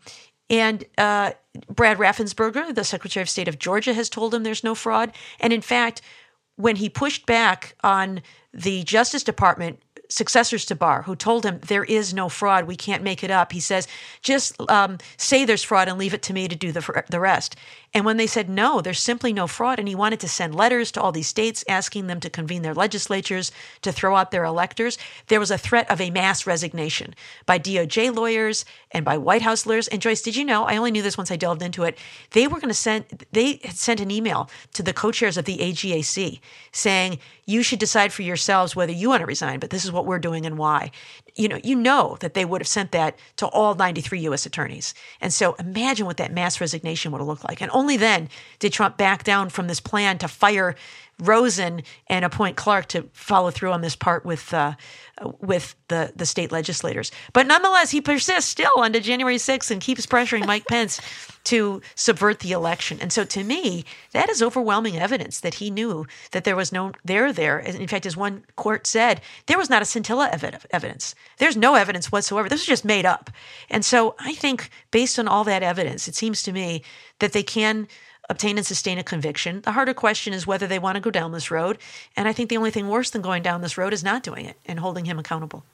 [SPEAKER 3] and uh, Brad Raffensperger, the Secretary of State of Georgia, has told him there's no fraud. And in fact, when he pushed back on the Justice Department successors to Barr who told him there is no fraud. We can't make it up. He says, just um, say there's fraud and leave it to me to do the, the rest. And when they said, no, there's simply no fraud, and he wanted to send letters to all these states asking them to convene their legislatures to throw out their electors, there was a threat of a mass resignation by DOJ lawyers and by White House lawyers. And Joyce, did you know? I only knew this once I delved into it. They were going to send, they had sent an email to the co chairs of the AGAC saying, you should decide for yourselves whether you want to resign, but this is what we're doing and why. You know, you know that they would have sent that to all 93 U.S. attorneys. And so imagine what that mass resignation would have looked like. And only then did Trump back down from this plan to fire Rosen and appoint Clark to follow through on this part with uh, with the the state legislators. But nonetheless, he persists still onto January 6th and keeps pressuring Mike Pence to subvert the election. And so, to me, that is overwhelming evidence that he knew that there was no there there. In fact, as one court said, there was not a scintilla of evidence. There's no evidence whatsoever. This is just made up. And so, I think based on all that evidence, it seems to me that they can obtain and sustain a conviction. The harder question is whether they want to go down this road. And I think the only thing worse than going down this road is not doing it and holding him accountable.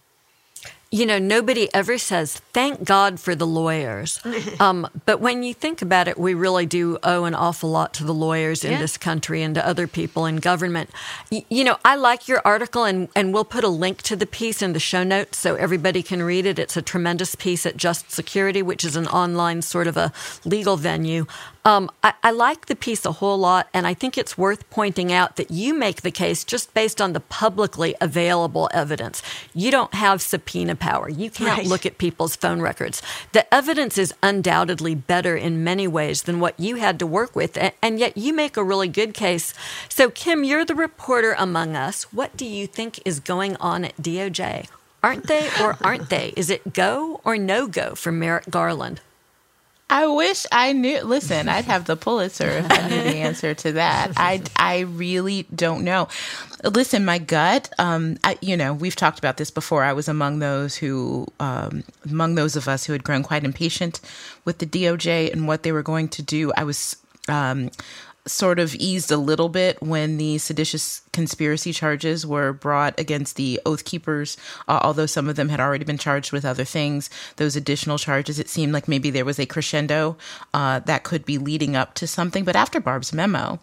[SPEAKER 2] you know, nobody ever says, thank God for the lawyers. um, but when you think about it, we really do owe an awful lot to the lawyers in
[SPEAKER 3] Yeah.
[SPEAKER 2] this country and to other people in government. Y- you know, I like your article, and, and we'll put a link to the piece in the show notes so everybody can read it. It's a tremendous piece at Just Security, which is an online sort of a legal venue. Um, I, I like the piece a whole lot, and I think it's worth pointing out that you make the case just based on the publicly available evidence. You don't have subpoena power. You can't
[SPEAKER 3] Right.
[SPEAKER 2] look at people's phone records. The evidence is undoubtedly better in many ways than what you had to work with, a- and yet you make a really good case. So, Kim, you're the reporter among us. What do you think is going on at DOJ? Aren't they or aren't they? Is it go or no go for Merrick Garland?
[SPEAKER 1] I wish I knew. Listen, I'd have the Pulitzer if I knew the answer to that. I, I really don't know. Listen, my gut. Um, I, you know, we've talked about this before. I was among those who, um, among those of us who had grown quite impatient with the DOJ and what they were going to do. I was. Um, sort of eased a little bit when the seditious conspiracy charges were brought against the Oath Keepers, uh, although some of them had already been charged with other things. Those additional charges, it seemed like maybe there was a crescendo uh, that could be leading up to something. But after Barb's memo,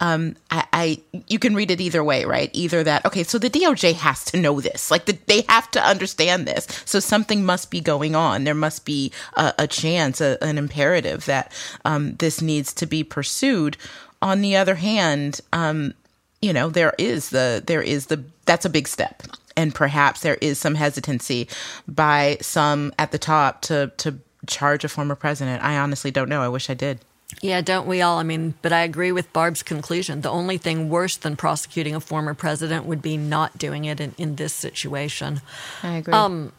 [SPEAKER 1] um, I, I you can read it either way, right? Either that okay, so the DOJ has to know this, like the, they have to understand this, so something must be going on. There must be a, a chance, a, an imperative that um, this needs to be pursued. On the other hand, um, you know there is the there is the that's a big step, and perhaps there is some hesitancy by some at the top to to charge a former president. I honestly don't know. I wish I did.
[SPEAKER 2] Yeah, don't we all? I mean, but I agree with Barb's conclusion. The only thing worse than prosecuting a former president would be not doing it in, in this situation.
[SPEAKER 1] I agree.
[SPEAKER 2] Um,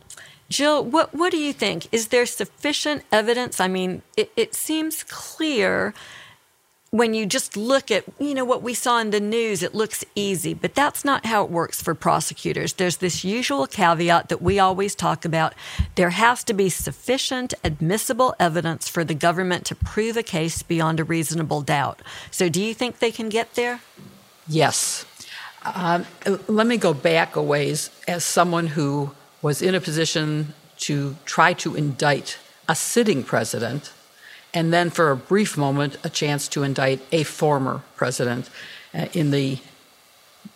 [SPEAKER 2] Jill, what what do you think? Is there sufficient evidence? I mean, it, it seems clear when you just look at you know what we saw in the news it looks easy but that's not how it works for prosecutors. There's this usual caveat that we always talk about. There has to be sufficient admissible evidence for the government to prove a case beyond a reasonable doubt. So do you think they can get there?
[SPEAKER 4] Yes. Um, let me go back a ways as someone who was in a position to try to indict a sitting president, and then for a brief moment, a chance to indict a former president uh, in the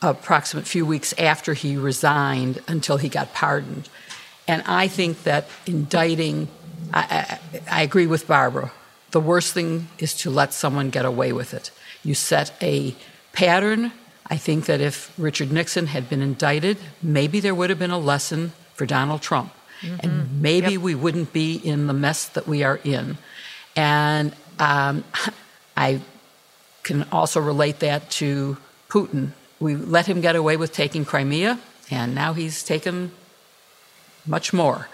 [SPEAKER 4] approximate few weeks after he resigned until he got pardoned. And I think that indicting, I, I, I agree with Barbara. The worst thing is to let someone get away with it. You set a pattern. I think that if Richard Nixon had been indicted, maybe there would have been a lesson for Donald Trump. And maybe we wouldn't be in the mess that we are in. And um, I can also relate that to Putin. We let him get away with taking Crimea, and now he's taken much more.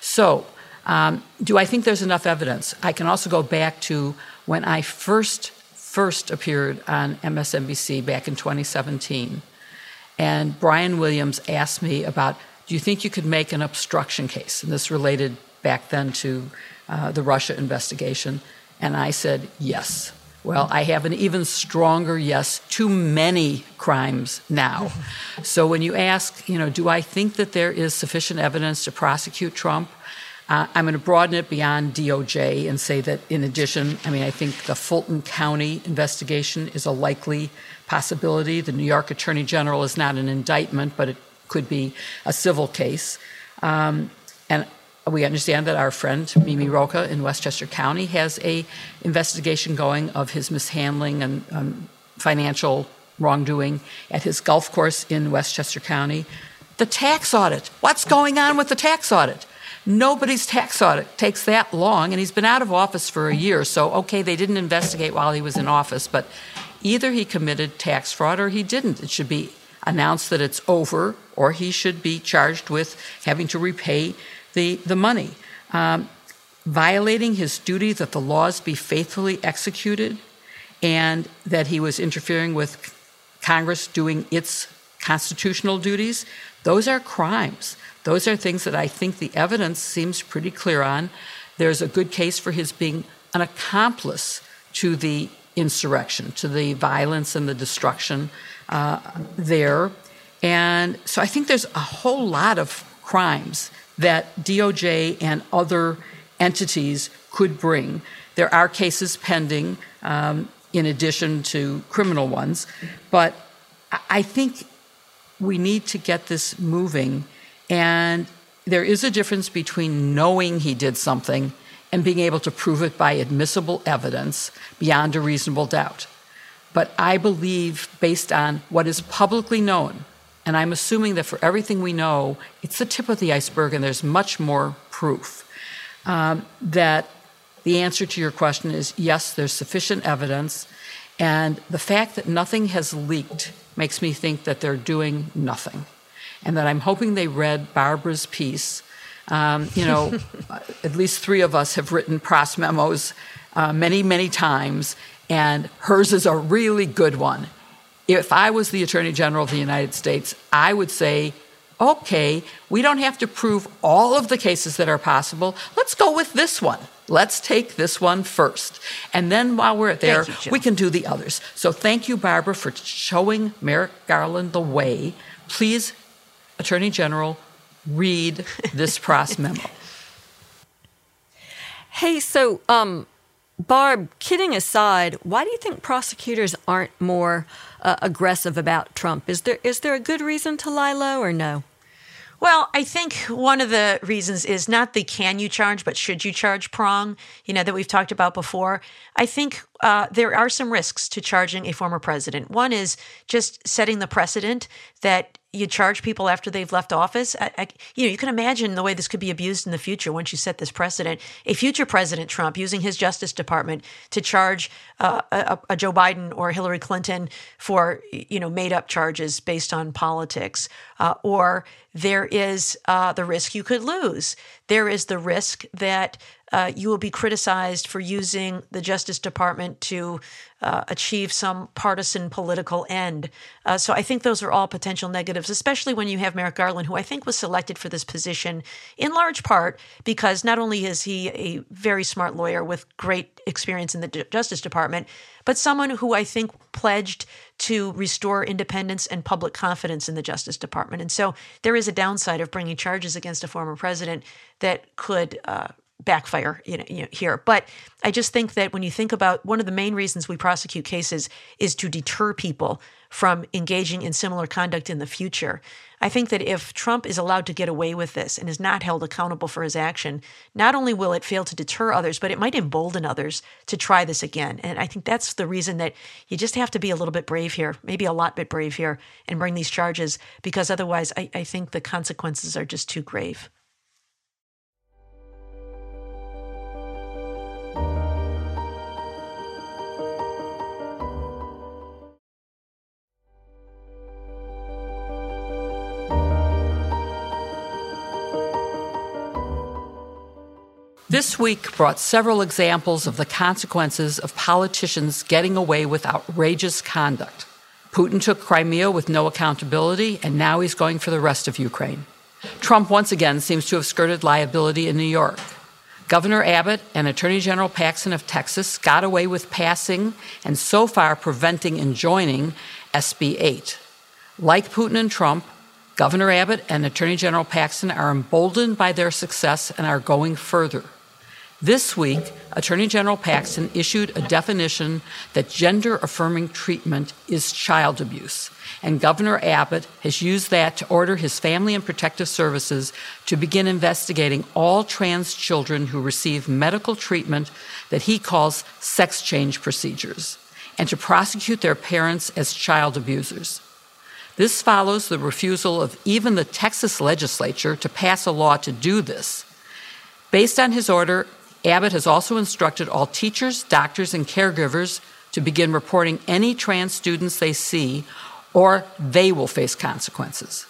[SPEAKER 4] So, um, do I think there's enough evidence? I can also go back to when I first first appeared on MSNBC back in 2017, and Brian Williams asked me about, do you think you could make an obstruction case? And this related back then to uh, the Russia investigation, and I said yes. Well, I have an even stronger yes. Too many crimes now. so when you ask, you know, do I think that there is sufficient evidence to prosecute Trump? Uh, I'm going to broaden it beyond DOJ and say that, in addition, I mean, I think the Fulton County investigation is a likely possibility. The New York Attorney General is not an indictment, but it could be a civil case. Um, and we understand that our friend Mimi Rocah in Westchester County has a investigation going of his mishandling and um, financial wrongdoing at his golf course in Westchester County. The tax audit. What's going on with the tax audit? Nobody's tax audit takes that long, and he's been out of office for a year. So, okay, they didn't investigate while he was in office, but either he committed tax fraud or he didn't. It should be announced that it's over, or he should be charged with having to repay the, the money. Um, violating his duty that the laws be faithfully executed and that he was interfering with Congress doing its constitutional duties, those are crimes. Those are things that I think the evidence seems pretty clear on. There's a good case for his being an accomplice to the insurrection, to the violence and the destruction uh, there. And so I think there's a whole lot of crimes that DOJ and other entities could bring. There are cases pending um, in addition to criminal ones, but I think we need to get this moving. And there is a difference between knowing he did something and being able to prove it by admissible evidence beyond a reasonable doubt. But I believe, based on what is publicly known, and I'm assuming that for everything we know, it's the tip of the iceberg and there's much more proof, um, that the answer to your question is yes, there's sufficient evidence. And the fact that nothing has leaked makes me think that they're doing nothing. And that I'm hoping they read Barbara's piece. Um, you know, at least three of us have written press memos uh, many, many times, and hers is a really good one. If I was the Attorney General of the United States, I would say, okay, we don't have to prove all of the cases that are possible. Let's go with this one. Let's take this one first. And then while we're there, you, we can do the others. So thank you, Barbara, for showing Merrick Garland the way. Please, Attorney General, read this pros memo.
[SPEAKER 2] Hey, so um, Barb, kidding aside, why do you think prosecutors aren't more uh, aggressive about Trump? Is there is there a good reason to lie low or no?
[SPEAKER 3] Well, I think one of the reasons is not the can you charge, but should you charge prong, you know, that we've talked about before. I think uh, there are some risks to charging a former president. One is just setting the precedent that you charge people after they've left office. I, I, you know, you can imagine the way this could be abused in the future once you set this precedent. A future President Trump using his Justice Department to charge uh, a, a, Joe Biden or Hillary Clinton for you know made up charges based on politics, uh, or there is uh, the risk you could lose. There is the risk that uh, you will be criticized for using the Justice Department to uh, achieve some partisan political end. Uh, so I think those are all potential negatives, especially when you have Merrick Garland, who I think was selected for this position in large part because not only is he a very smart lawyer with great experience in the D- Justice Department, but someone who I think pledged to restore independence and public confidence in the Justice Department. And so there is a downside of bringing charges against a former president that could uh, backfire you know, you know, here. But I just think that when you think about one of the main reasons we prosecute cases is to deter people from engaging in similar conduct in the future. I think that if Trump is allowed to get away with this and is not held accountable for his action, not only will it fail to deter others, but it might embolden others to try this again. And I think that's the reason that you just have to be a little bit brave here, maybe a lot bit brave here, and bring these charges, because otherwise I, I think the consequences are just too grave.
[SPEAKER 4] This week brought several examples of the consequences of politicians getting away with outrageous conduct. Putin took Crimea with no accountability, and now he's going for the rest of Ukraine. Trump once again seems to have skirted liability in New York. Governor Abbott and Attorney General Paxton of Texas got away with passing and so far preventing enjoining SB 8. Like Putin and Trump, Governor Abbott and Attorney General Paxton are emboldened by their success and are going further. This week, Attorney General Paxton issued a definition that gender affirming treatment is child abuse, and Governor Abbott has used that to order his Family and Protective Services to begin investigating all trans children who receive medical treatment that he calls sex change procedures, and to prosecute their parents as child abusers. This follows the refusal of even the Texas legislature to pass a law to do this. Based on his order, Abbott has also instructed all teachers, doctors, and caregivers to begin reporting any trans students they see, or they will face consequences.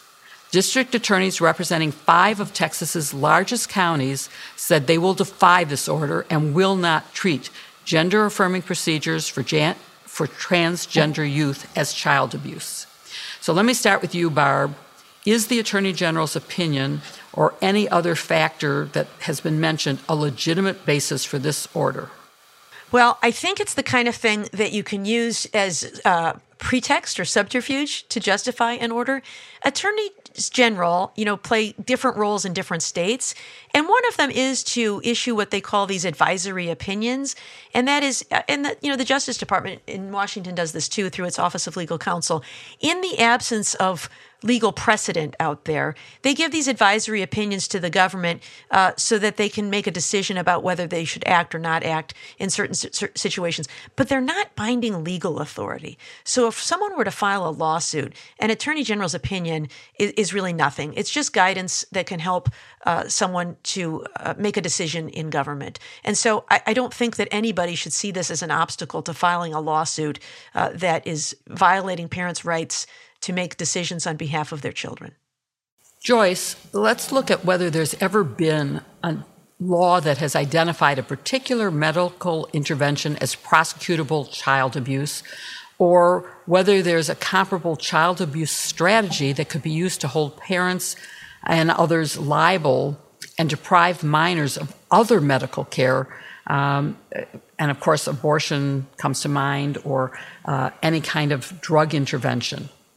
[SPEAKER 4] District attorneys representing five of Texas's largest counties said they will defy this order and will not treat gender affirming procedures for, jan- for transgender youth as child abuse. So let me start with you, Barb. Is the Attorney General's opinion or any other factor that has been mentioned a legitimate basis for this order?
[SPEAKER 3] Well, I think it's the kind of thing that you can use as uh, pretext or subterfuge to justify an order. Attorneys general, you know, play different roles in different states, and one of them is to issue what they call these advisory opinions, and that is, uh, and the, you know, the Justice Department in Washington does this too through its Office of Legal Counsel. In the absence of legal precedent out there. They give these advisory opinions to the government uh, so that they can make a decision about whether they should act or not act in certain situations. But they're not binding legal authority. So if someone were to file a lawsuit, an attorney general's opinion is, is really nothing. It's just guidance that can help uh, someone to uh, make a decision in government. And so I, I, don't think that anybody should see this as an obstacle to filing a lawsuit uh, that is violating parents' rights to make decisions on behalf of their children.
[SPEAKER 4] Joyce, let's look at whether there's ever been a law that has identified a particular medical intervention as prosecutable child abuse, or whether there's a comparable child abuse strategy that could be used to hold parents and others liable and deprive minors of other medical care. Um, and of course, abortion comes to mind, or uh, any kind of drug intervention.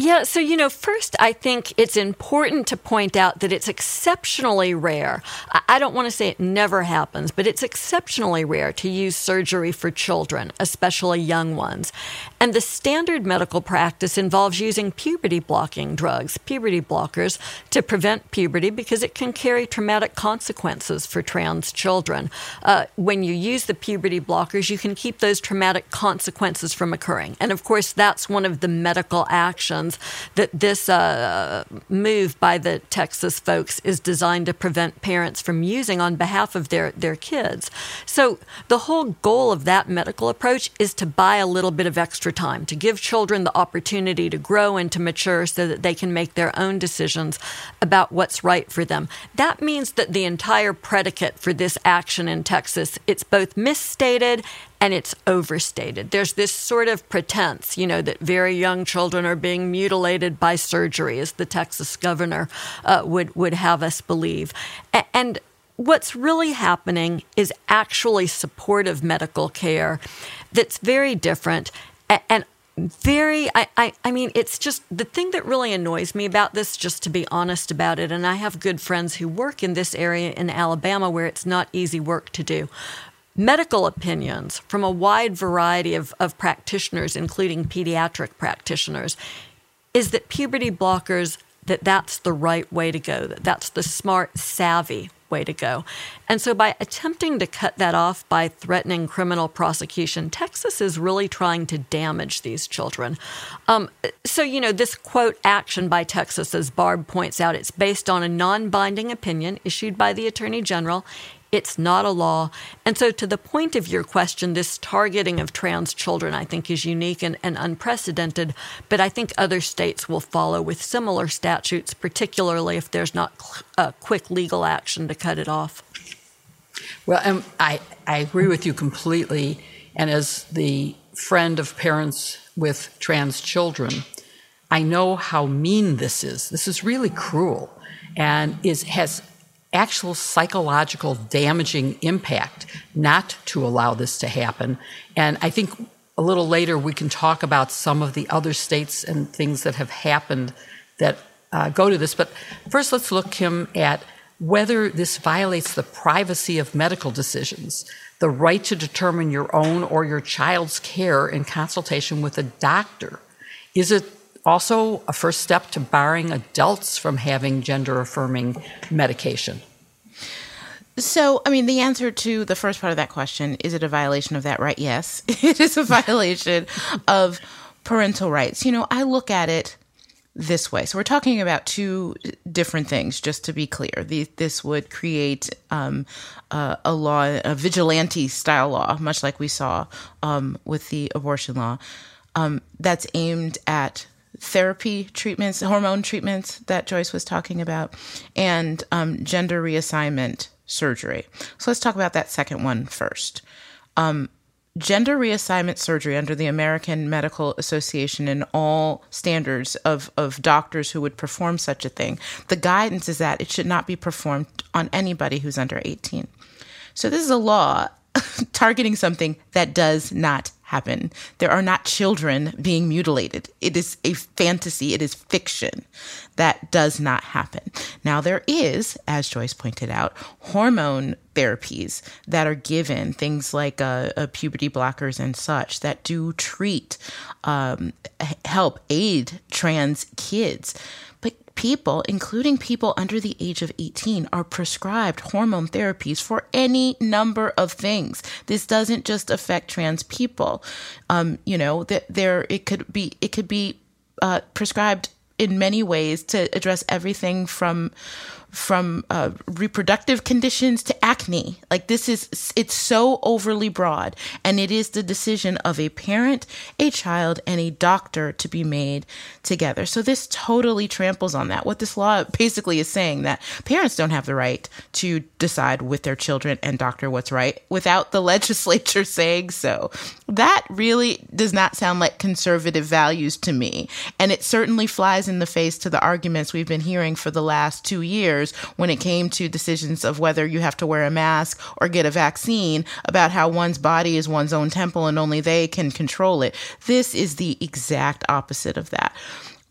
[SPEAKER 2] Yeah, so, you know, first, I think it's important to point out that it's exceptionally rare. I don't want to say it never happens, but it's exceptionally rare to use surgery for children, especially young ones. And the standard medical practice involves using puberty blocking drugs, puberty blockers, to prevent puberty because it can carry traumatic consequences for trans children. Uh, when you use the puberty blockers, you can keep those traumatic consequences from occurring. And of course, that's one of the medical actions that this uh, move by the Texas folks is designed to prevent parents from using on behalf of their, their kids. So the whole goal of that medical approach is to buy a little bit of extra time, to give children the opportunity to grow and to mature so that they can make their own decisions about what's right for them. That means that the entire predicate for this action in Texas, it's both misstated and it's overstated. There's this sort of pretense, you know, that very young children are being mutilated by surgery, as the Texas governor uh, would would have us believe, and. What's really happening is actually supportive medical care that's very different and very I, I, I mean it's just the thing that really annoys me about this just to be honest about it and i have good friends who work in this area in alabama where it's not easy work to do medical opinions from a wide variety of, of practitioners, including pediatric practitioners, is that puberty blockers that that's the right way to go, that that's the smart, savvy way to go. And so by attempting to cut that off by threatening criminal prosecution, Texas is really trying to damage these children. Um, so, you know, this quote action by Texas, as Barb points out, it's based on a non binding opinion issued by the Attorney General. It's not a law. And so, to the point of your question, this targeting of trans children, I think, is unique and, and unprecedented. But I think other states will follow with similar statutes, particularly if there's not a quick legal action to cut it off.
[SPEAKER 4] Well, um, I, I agree with you completely. And as the friend of parents with trans children, I know how mean this is. This is really cruel and is, has actual psychological damaging impact not to allow this to happen. And I think a little later we can talk about some of the other states and things that have happened that uh, go to this. But first, let's look, Kim, at whether this violates the privacy of medical decisions, the right to determine your own or your child's care in consultation with a doctor. Is it also a first step to barring adults from having gender affirming medication?
[SPEAKER 1] So, I mean, the answer to the first part of that question is it a violation of that right? Yes, it is a violation of parental rights. You know, I look at it this way. So, we're talking about two different things, just to be clear. this would create um, a, a, law, a vigilante style law, much like we saw um, with the abortion law, um, that's aimed at therapy treatments, hormone treatments that Joyce was talking about, and um, gender reassignment surgery. So let's talk about that second one first. Um, gender reassignment surgery under the American Medical Association and all standards of, of doctors who would perform such a thing, the guidance is that it should not be performed on anybody who's under 18. So this is a law targeting something that does not happen. There are not children being mutilated. It is a fantasy, it is fiction. That does not happen. Now, there is, as Joyce pointed out, hormone therapies that are given, things like uh, uh, puberty blockers and such, that do treat, um, help aid trans kids people, including people under the age of 18, are prescribed hormone therapies for any number of things. This doesn't just affect trans people. Um, you know, that there it could be it could be uh, prescribed in many ways to address everything from from uh, reproductive conditions to acne. Like this is, it's so overly broad. And it is the decision of a parent, a child, and a doctor to be made together. So this totally tramples on that. What this law basically is saying that parents don't have the right to decide with their children and doctor what's right without the legislature saying so. That really does not sound like conservative values to me. And it certainly flies in the face to the arguments we've been hearing for the last two years when it came to decisions of whether you have to wear a mask or get a vaccine about how one's body is one's own temple and only they can control it. This is the exact opposite of that.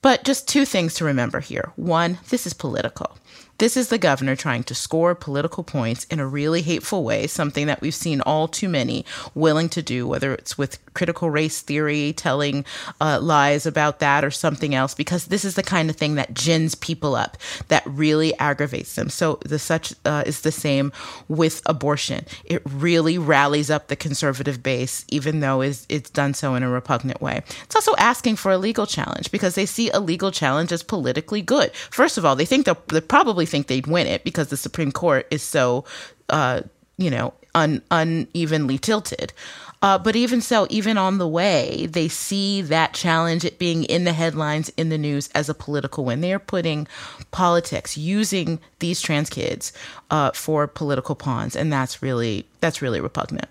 [SPEAKER 1] But just two things to remember here. One, this is political. This is the governor trying to score political points in a really hateful way, something that we've seen all too many willing to do, whether it's with critical race theory, telling uh, lies about that, or something else, because this is the kind of thing that gins people up, that really aggravates them. So the such uh, is the same with abortion. It really rallies up the conservative base, even though it's, it's done so in a repugnant way. It's also asking for a legal challenge because they see a legal challenge as politically good. First of all, they think they're, they're probably think they'd win it because the Supreme Court is so, uh, you know, un- unevenly tilted. Uh, but even so, even on the way, they see that challenge, it being in the headlines, in the news, as a political win. They are putting politics, using these trans kids uh, for political pawns, and that's really that's really repugnant.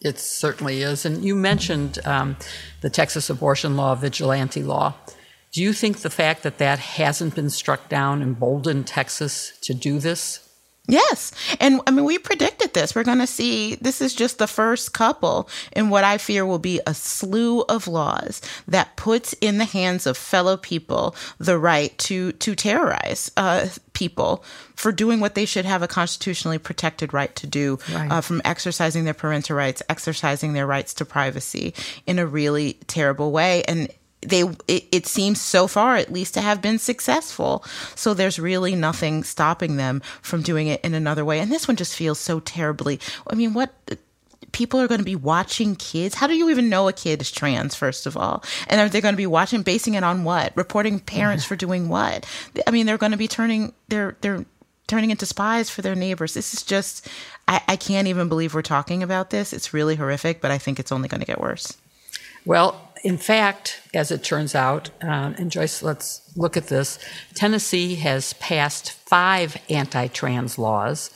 [SPEAKER 4] It certainly is. And you mentioned um, the Texas abortion law, vigilante law. Do you think the fact that that hasn't been struck down emboldened Texas to do this?
[SPEAKER 1] Yes. And I mean, we predicted this. We're going to see this is just the first couple in what I fear will be a slew of laws that puts in the hands of fellow people the right to, to terrorize uh, people for doing what they should have a constitutionally protected right to do right. uh, from exercising their parental rights, exercising their rights to privacy in a really terrible way. And they it, it, seems so far at least to have been successful. So there's really nothing stopping them from doing it in another way. And this one just feels so terribly i mean what people are going to be watching kids. How do you even know a kid is trans first of all? And are they going to be watching basing it on what? Reporting parents for doing what? I mean they're going to be turning they're they're turning into spies for their neighbors. This is just I, I can't even believe we're talking about this. It's really horrific but i think it's only going to get worse.
[SPEAKER 4] Well in fact, as it turns out, uh, and Joyce, let's look at this. Tennessee has passed five anti trans laws.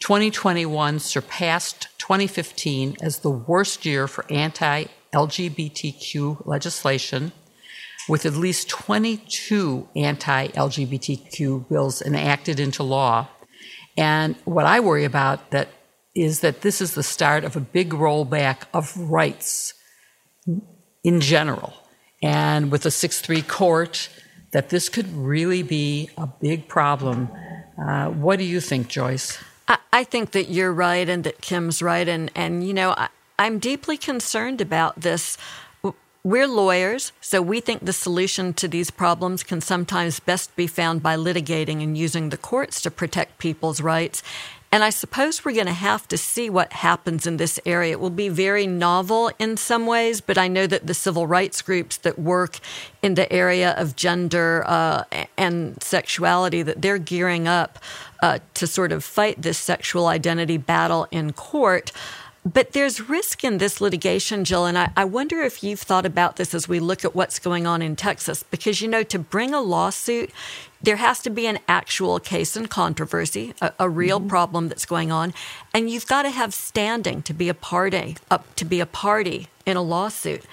[SPEAKER 4] 2021 surpassed 2015 as the worst year for anti LGBTQ legislation, with at least 22 anti LGBTQ bills enacted into law. And what I worry about that is that this is the start of a big rollback of rights in general. And with the 6 3 court, that this could really be a big problem. Uh, what do you think, Joyce?
[SPEAKER 2] I, I, think that you're right and that Kim's right. And, and you know, I, I'm deeply concerned about this. We're lawyers, so we think the solution to these problems can sometimes best be found by litigating and using the courts to protect people's rights. And I suppose we're going to have to see what happens in this area. It will be very novel in some ways, but I know that the civil rights groups that work in the area of gender uh, and sexuality that they're gearing up uh, to sort of fight this sexual identity battle in court. But there's risk in this litigation, Jill, and I, I, wonder if you've thought about this as we look at what's going on in Texas. Because, you know, to bring a lawsuit, there has to be an actual case and controversy, a, a real mm-hmm. problem that's going on, and you've got to have standing to be a party, uh, to be a party in a lawsuit.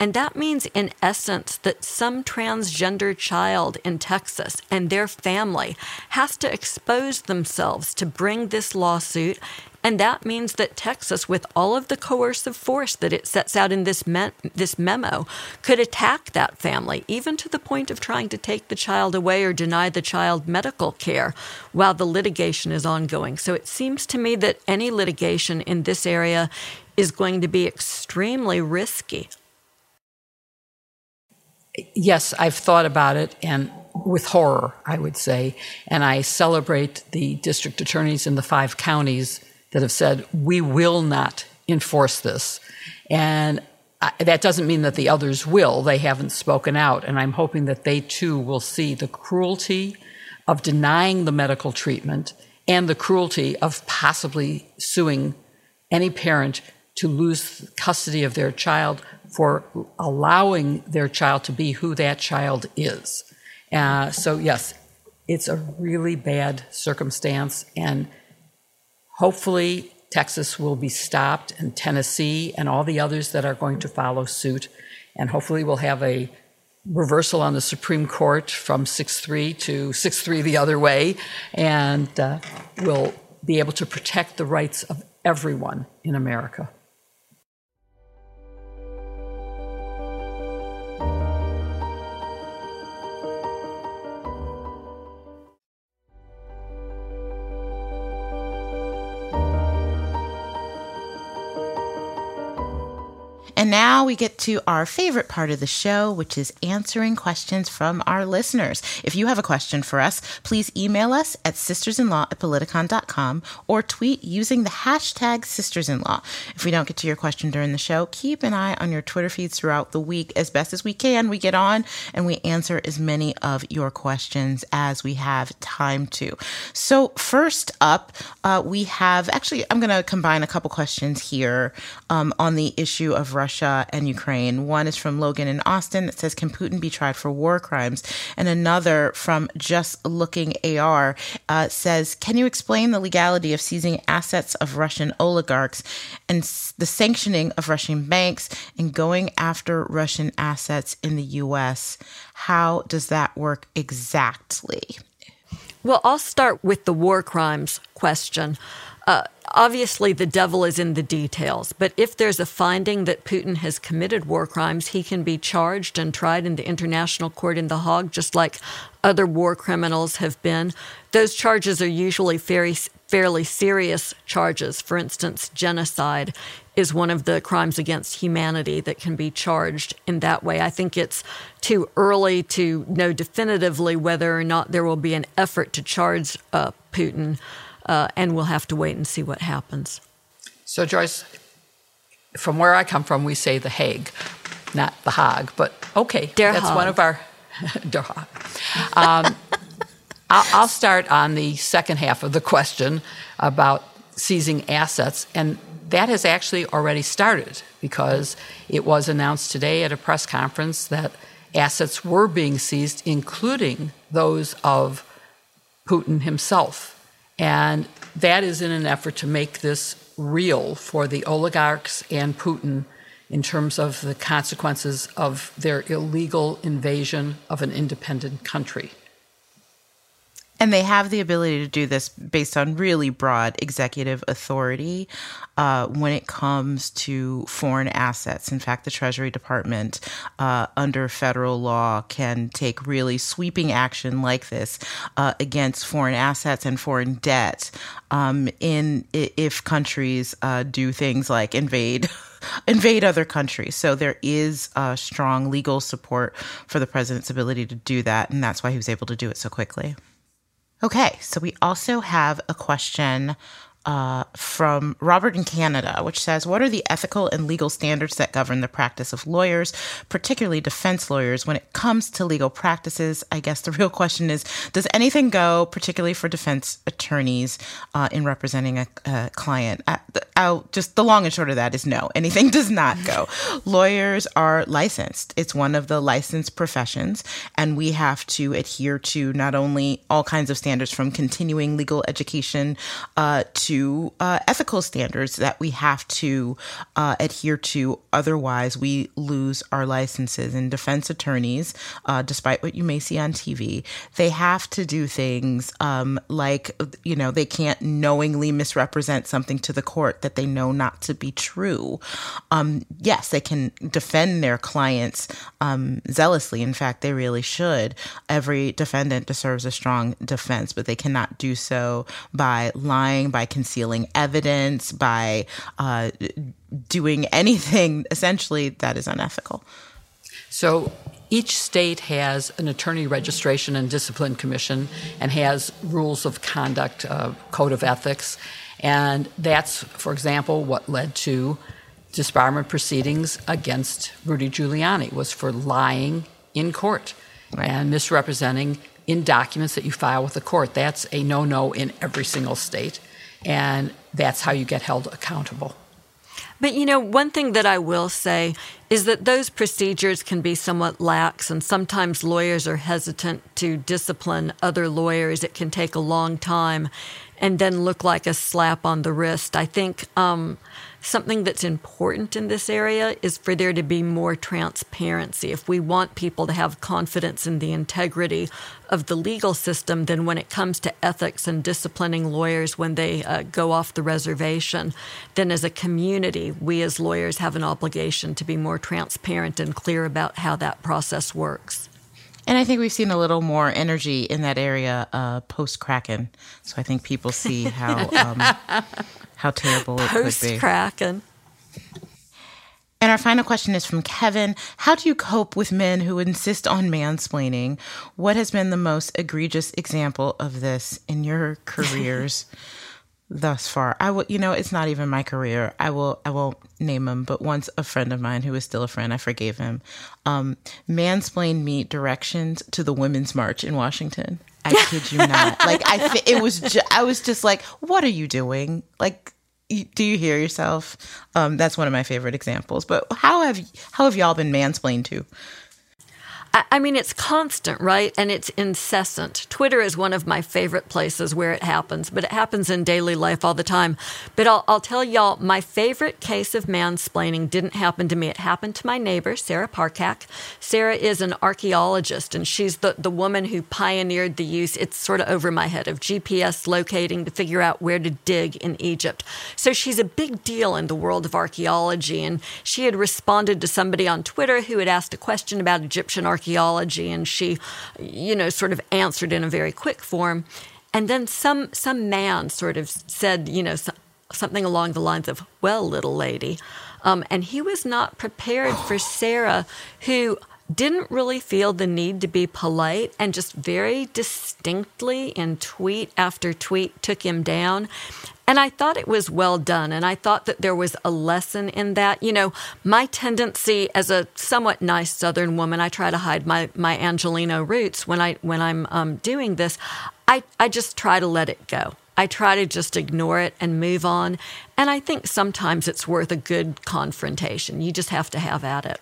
[SPEAKER 2] And that means, in essence, that some transgender child in Texas and their family has to expose themselves to bring this lawsuit And that means that Texas, with all of the coercive force that it sets out in this, me- this memo, could attack that family, even to the point of trying to take the child away or deny the child medical care while the litigation is ongoing. So it seems to me that any litigation in this area is going to be extremely risky.
[SPEAKER 4] Yes, I've thought about it and with horror, I would say. And I celebrate the district attorneys in the five counties that have said, we will not enforce this. And I, that doesn't mean that the others will. They haven't spoken out. And I'm hoping that they too will see the cruelty of denying the medical treatment and the cruelty of possibly suing any parent to lose custody of their child for allowing their child to be who that child is. Uh, so, yes, it's a really bad circumstance, and hopefully, Texas will be stopped, and Tennessee, and all the others that are going to follow suit. And hopefully, we'll have a reversal on the Supreme Court from 6 3 to 6 3 the other way, and uh, we'll be able to protect the rights of everyone in America.
[SPEAKER 1] And now we get to our favorite part of the show, which is answering questions from our listeners. If you have a question for us, please email us at sistersinlaw at politicon.com or tweet using the hashtag sistersinlaw. If we don't get to your question during the show, keep an eye on your Twitter feeds throughout the week as best as we can. We get on and we answer as many of your questions as we have time to. So, first up, uh, we have actually, I'm going to combine a couple questions here um, on the issue of Russia and Ukraine. One is from Logan in Austin that says, Can Putin be tried for war crimes? And another from Just Looking AR uh, says, Can you explain the legality of seizing assets of Russian oligarchs and the sanctioning of Russian banks and going after Russian assets in the U.S.? How does that work exactly?
[SPEAKER 2] Well, I'll start with the war crimes question. Uh, obviously, the devil is in the details, but if there's a finding that Putin has committed war crimes, he can be charged and tried in the International Court in The Hague, just like other war criminals have been. Those charges are usually very, fairly serious charges. For instance, genocide is one of the crimes against humanity that can be charged in that way. I think it's too early to know definitively whether or not there will be an effort to charge uh, Putin uh, and we'll have to wait and see what happens.
[SPEAKER 4] So, Joyce, from where I come from, we say the Hague, not the Hague, but okay,
[SPEAKER 2] Der
[SPEAKER 4] that's one of our Der Haag. Um, I'll, I'll start on the second half of the question about seizing assets, and that has actually already started because it was announced today at a press conference that assets were being seized, including those of Putin himself. And that is in an effort to make this real for the oligarchs and Putin in terms of the consequences of their illegal invasion of an independent country.
[SPEAKER 1] And they have the ability to do this based on really broad executive authority uh, when it comes to foreign assets. In fact, the Treasury Department, uh, under federal law, can take really sweeping action like this uh, against foreign assets and foreign debt um, in if countries uh, do things like invade. invade other countries. So there is strong legal support for the president's ability to do that, and that's why he was able to do it so quickly. Okay, so we also have a question uh, from Robert in Canada, which says, What are the ethical and legal standards that govern the practice of lawyers, particularly defense lawyers, when it comes to legal practices? I guess the real question is Does anything go, particularly for defense attorneys uh, in representing a, a client? Uh, I'll, just the long and short of that is no, anything does not go. Lawyers are licensed, it's one of the licensed professions, and we have to adhere to not only all kinds of standards from continuing legal education uh, to uh, ethical standards that we have to uh, adhere to. Otherwise, we lose our licenses. And defense attorneys, uh, despite what you may see on TV, they have to do things um, like, you know, they can't knowingly misrepresent something to the court that they know not to be true. Um, yes, they can defend their clients um, zealously. In fact, they really should. Every defendant deserves a strong defense, but they cannot do so by lying, by concealing evidence, by uh, doing anything essentially that is unethical.
[SPEAKER 4] So each state has an attorney registration and discipline commission and has rules of conduct, uh, code of ethics. And that's, for example, what led to disbarment proceedings against Rudy Giuliani was for lying in court right. and misrepresenting in documents that you file with the court. That's a no-no in every single state, and that's how you get held accountable.
[SPEAKER 2] But you know, one thing that I will say is that those procedures can be somewhat lax, and sometimes lawyers are hesitant to discipline other lawyers. It can take a long time and then look like a slap on the wrist. I think um, something that's important in this area is for there to be more transparency. If we want people to have confidence in the integrity of the legal system, then when it comes to ethics and disciplining lawyers when they uh, go off the reservation, then as a community, we as lawyers have an obligation to be more transparent and clear about how that process works.
[SPEAKER 1] And I think we've seen a little more energy in that area uh, post Kraken. So I think people see how um, how terrible it
[SPEAKER 2] post
[SPEAKER 1] could be.
[SPEAKER 2] Kraken.
[SPEAKER 1] And our final question is from Kevin. How do you cope with men who insist on mansplaining? What has been the most egregious example of this in your careers? thus far. I will, you know, it's not even my career. I will, I won't name him, but once a friend of mine who is still a friend, I forgave him, um, mansplained me directions to the Women's March in Washington. I kid you not. Like I, it was, ju- I was just like, what are you doing? Like, do you hear yourself? Um, that's one of my favorite examples. But how have how have y'all been mansplained to?
[SPEAKER 2] I mean, it's constant, right? And it's incessant. Twitter is one of my favorite places where it happens, but it happens in daily life all the time. But I'll, I'll tell y'all, my favorite case of mansplaining didn't happen to me. It happened to my neighbor, Sarah Parcak. Sarah is an archaeologist, and she's the, the woman who pioneered the use, it's sort of over my head, of GPS locating to figure out where to dig in Egypt. So she's a big deal in the world of archaeology, and she had responded to somebody on Twitter who had asked a question about Egyptian archaeology archaeology, and she, you know, sort of answered in a very quick form. And then some some man sort of said, you know, so, something along the lines of, "Well, little lady," um, and he was not prepared for Sarah, who didn't really feel the need to be polite and just very distinctly in tweet after tweet took him down. And I thought it was well done. And I thought that there was a lesson in that. You know, my tendency as a somewhat nice Southern woman, I try to hide my, my Angelino roots when, I, when I'm um, doing this. I, I just try to let it go. I try to just ignore it and move on. And I think sometimes it's worth a good confrontation. You just have to have at it.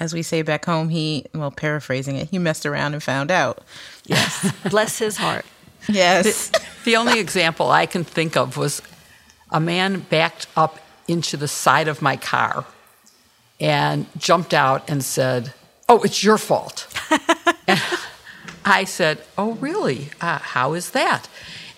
[SPEAKER 1] As we say back home, he, well, paraphrasing it, he messed around and found out.
[SPEAKER 2] Yes. Bless his heart.
[SPEAKER 1] Yes.
[SPEAKER 4] The, the only example I can think of was a man backed up into the side of my car and jumped out and said, Oh, it's your fault. and I said, Oh, really? Uh, how is that?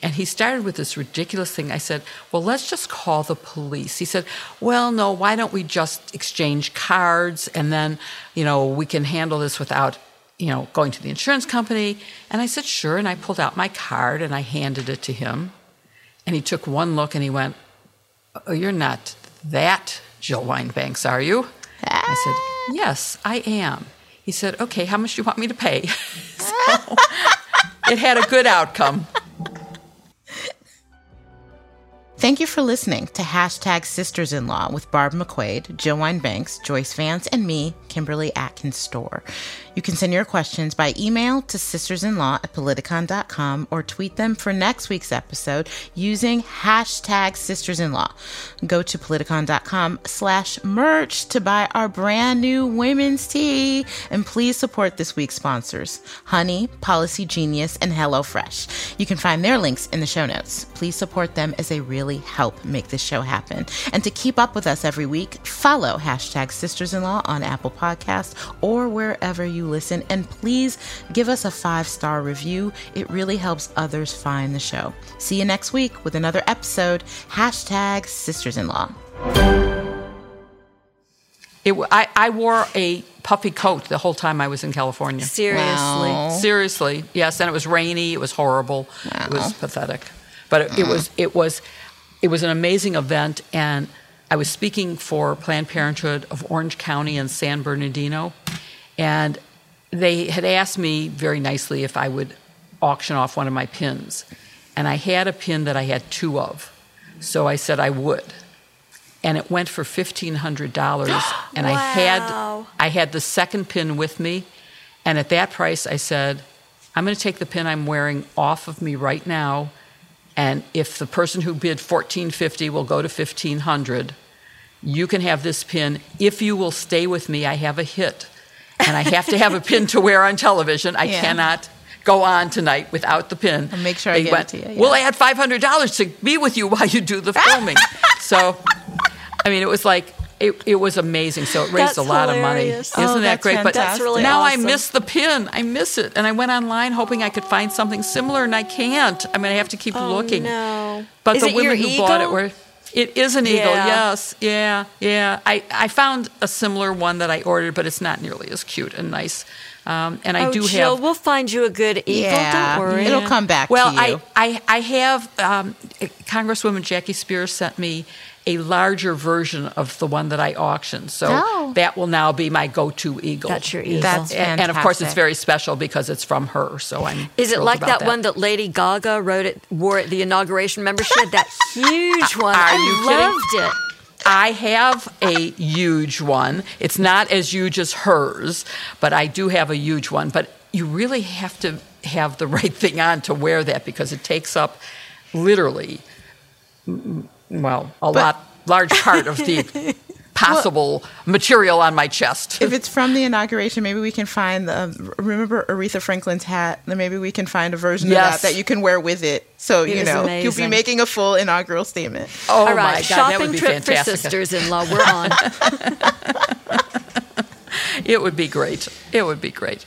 [SPEAKER 4] And he started with this ridiculous thing. I said, Well, let's just call the police. He said, Well, no, why don't we just exchange cards and then, you know, we can handle this without you know, going to the insurance company. And I said, sure. And I pulled out my card and I handed it to him. And he took one look and he went, Oh, you're not that Jill Wine-Banks, are you? I said, ah. Yes, I am. He said, Okay, how much do you want me to pay? so it had a good outcome.
[SPEAKER 1] Thank you for listening to hashtag Sisters in Law with Barb McQuade, Jill Wine-Banks, Joyce Vance, and me, Kimberly Atkins Stohr. You can send your questions by email to sistersinlaw at politicon.com or tweet them for next week's episode using hashtag sistersinlaw. Go to politicon.com slash merch to buy our brand new women's tee. And please support this week's sponsors, Honey, Policy Genius, and HelloFresh. You can find their links in the show notes. Please support them as they really help make this show happen. And to keep up with us every week, follow hashtag sistersinlaw on Apple Podcasts or wherever you listen. And please give us a five star review. It really helps others find the show. See you next week with another episode. Hashtag sisters in law.
[SPEAKER 4] It, I, I wore a puffy coat the whole time I was in California.
[SPEAKER 2] Seriously.
[SPEAKER 1] Wow.
[SPEAKER 4] Seriously, yes. And it was rainy. It was horrible. It was pathetic. But it, it was mm. it was it was an amazing event, and I was speaking for Planned Parenthood of Orange County and San Bernardino, and they had asked me very nicely if I would auction off one of my pins, and I had a pin that I had two of, so I said I would. And it went for fifteen hundred dollars, and I had I had the second pin with me, and at that price, I said, I'm going to take the pin I'm wearing off of me right now, and if the person who bid 1450 will go to 1500, you can have this pin. If you will stay with me. I have a hit, and I have to have a pin to wear on television. I
[SPEAKER 1] Yeah.
[SPEAKER 4] cannot go on tonight without the pin.
[SPEAKER 1] I'll make sure I
[SPEAKER 4] They
[SPEAKER 1] get it to you,
[SPEAKER 4] We'll
[SPEAKER 1] yeah."
[SPEAKER 4] add $500 to be with you while you do the filming. so, I mean, it was like. It, it was amazing. So it raised
[SPEAKER 2] That's
[SPEAKER 4] a lot
[SPEAKER 2] hilarious.
[SPEAKER 4] of money. Isn't
[SPEAKER 1] Oh,
[SPEAKER 4] that
[SPEAKER 1] that's
[SPEAKER 4] great? But.
[SPEAKER 1] That's
[SPEAKER 2] really
[SPEAKER 4] now
[SPEAKER 2] awesome.
[SPEAKER 4] I miss the pin. I miss it. And I went online hoping I could find something similar, and I can't. I mean, I have to keep
[SPEAKER 2] Oh,
[SPEAKER 4] looking.
[SPEAKER 2] no.
[SPEAKER 4] But
[SPEAKER 2] Is
[SPEAKER 4] the
[SPEAKER 2] it your
[SPEAKER 4] women who bought it were. It is an eagle,
[SPEAKER 2] Yeah.
[SPEAKER 4] yes. Yeah, yeah. I, I found a similar one that I ordered, but it's not nearly as cute and nice. Um, and I
[SPEAKER 2] oh,
[SPEAKER 4] do
[SPEAKER 2] Jill,
[SPEAKER 4] have.
[SPEAKER 2] we'll find you a good eagle.
[SPEAKER 1] Yeah.
[SPEAKER 2] Don't worry.
[SPEAKER 1] It'll come back
[SPEAKER 4] well,
[SPEAKER 1] to you.
[SPEAKER 4] I, I, I have. Um, Congresswoman Jackie Spears sent me a larger version of the one that I auctioned. So
[SPEAKER 1] Oh.
[SPEAKER 4] that will now be my go to eagle.
[SPEAKER 2] That's your eagle.
[SPEAKER 1] That's
[SPEAKER 4] and, and of course, it's very special because it's from her. So I'm.
[SPEAKER 2] Is it like
[SPEAKER 4] about
[SPEAKER 2] that, one that Lady Gaga wrote it wore at the inauguration? Remember, she had that huge uh, one.
[SPEAKER 4] Are
[SPEAKER 2] I
[SPEAKER 4] you kidding?
[SPEAKER 2] loved it.
[SPEAKER 4] I have a huge one. It's not as huge as hers, but I do have a huge one. But you really have to have the right thing on to wear that because it takes up literally, well, a lot, large part of the possible material on my chest.
[SPEAKER 1] if it's from the inauguration, maybe we can find the. Remember Aretha Franklin's hat? Then maybe we can find a version
[SPEAKER 4] Yes.
[SPEAKER 1] of that that you can wear with it. So you
[SPEAKER 2] was
[SPEAKER 1] know you'll be making a full inaugural statement.
[SPEAKER 4] oh
[SPEAKER 2] All
[SPEAKER 4] my
[SPEAKER 2] right,
[SPEAKER 4] God, that
[SPEAKER 2] shopping
[SPEAKER 4] would be
[SPEAKER 2] trip for
[SPEAKER 4] fantastic.
[SPEAKER 2] sisters-in-law. We're on.
[SPEAKER 4] It would be great. It would be great.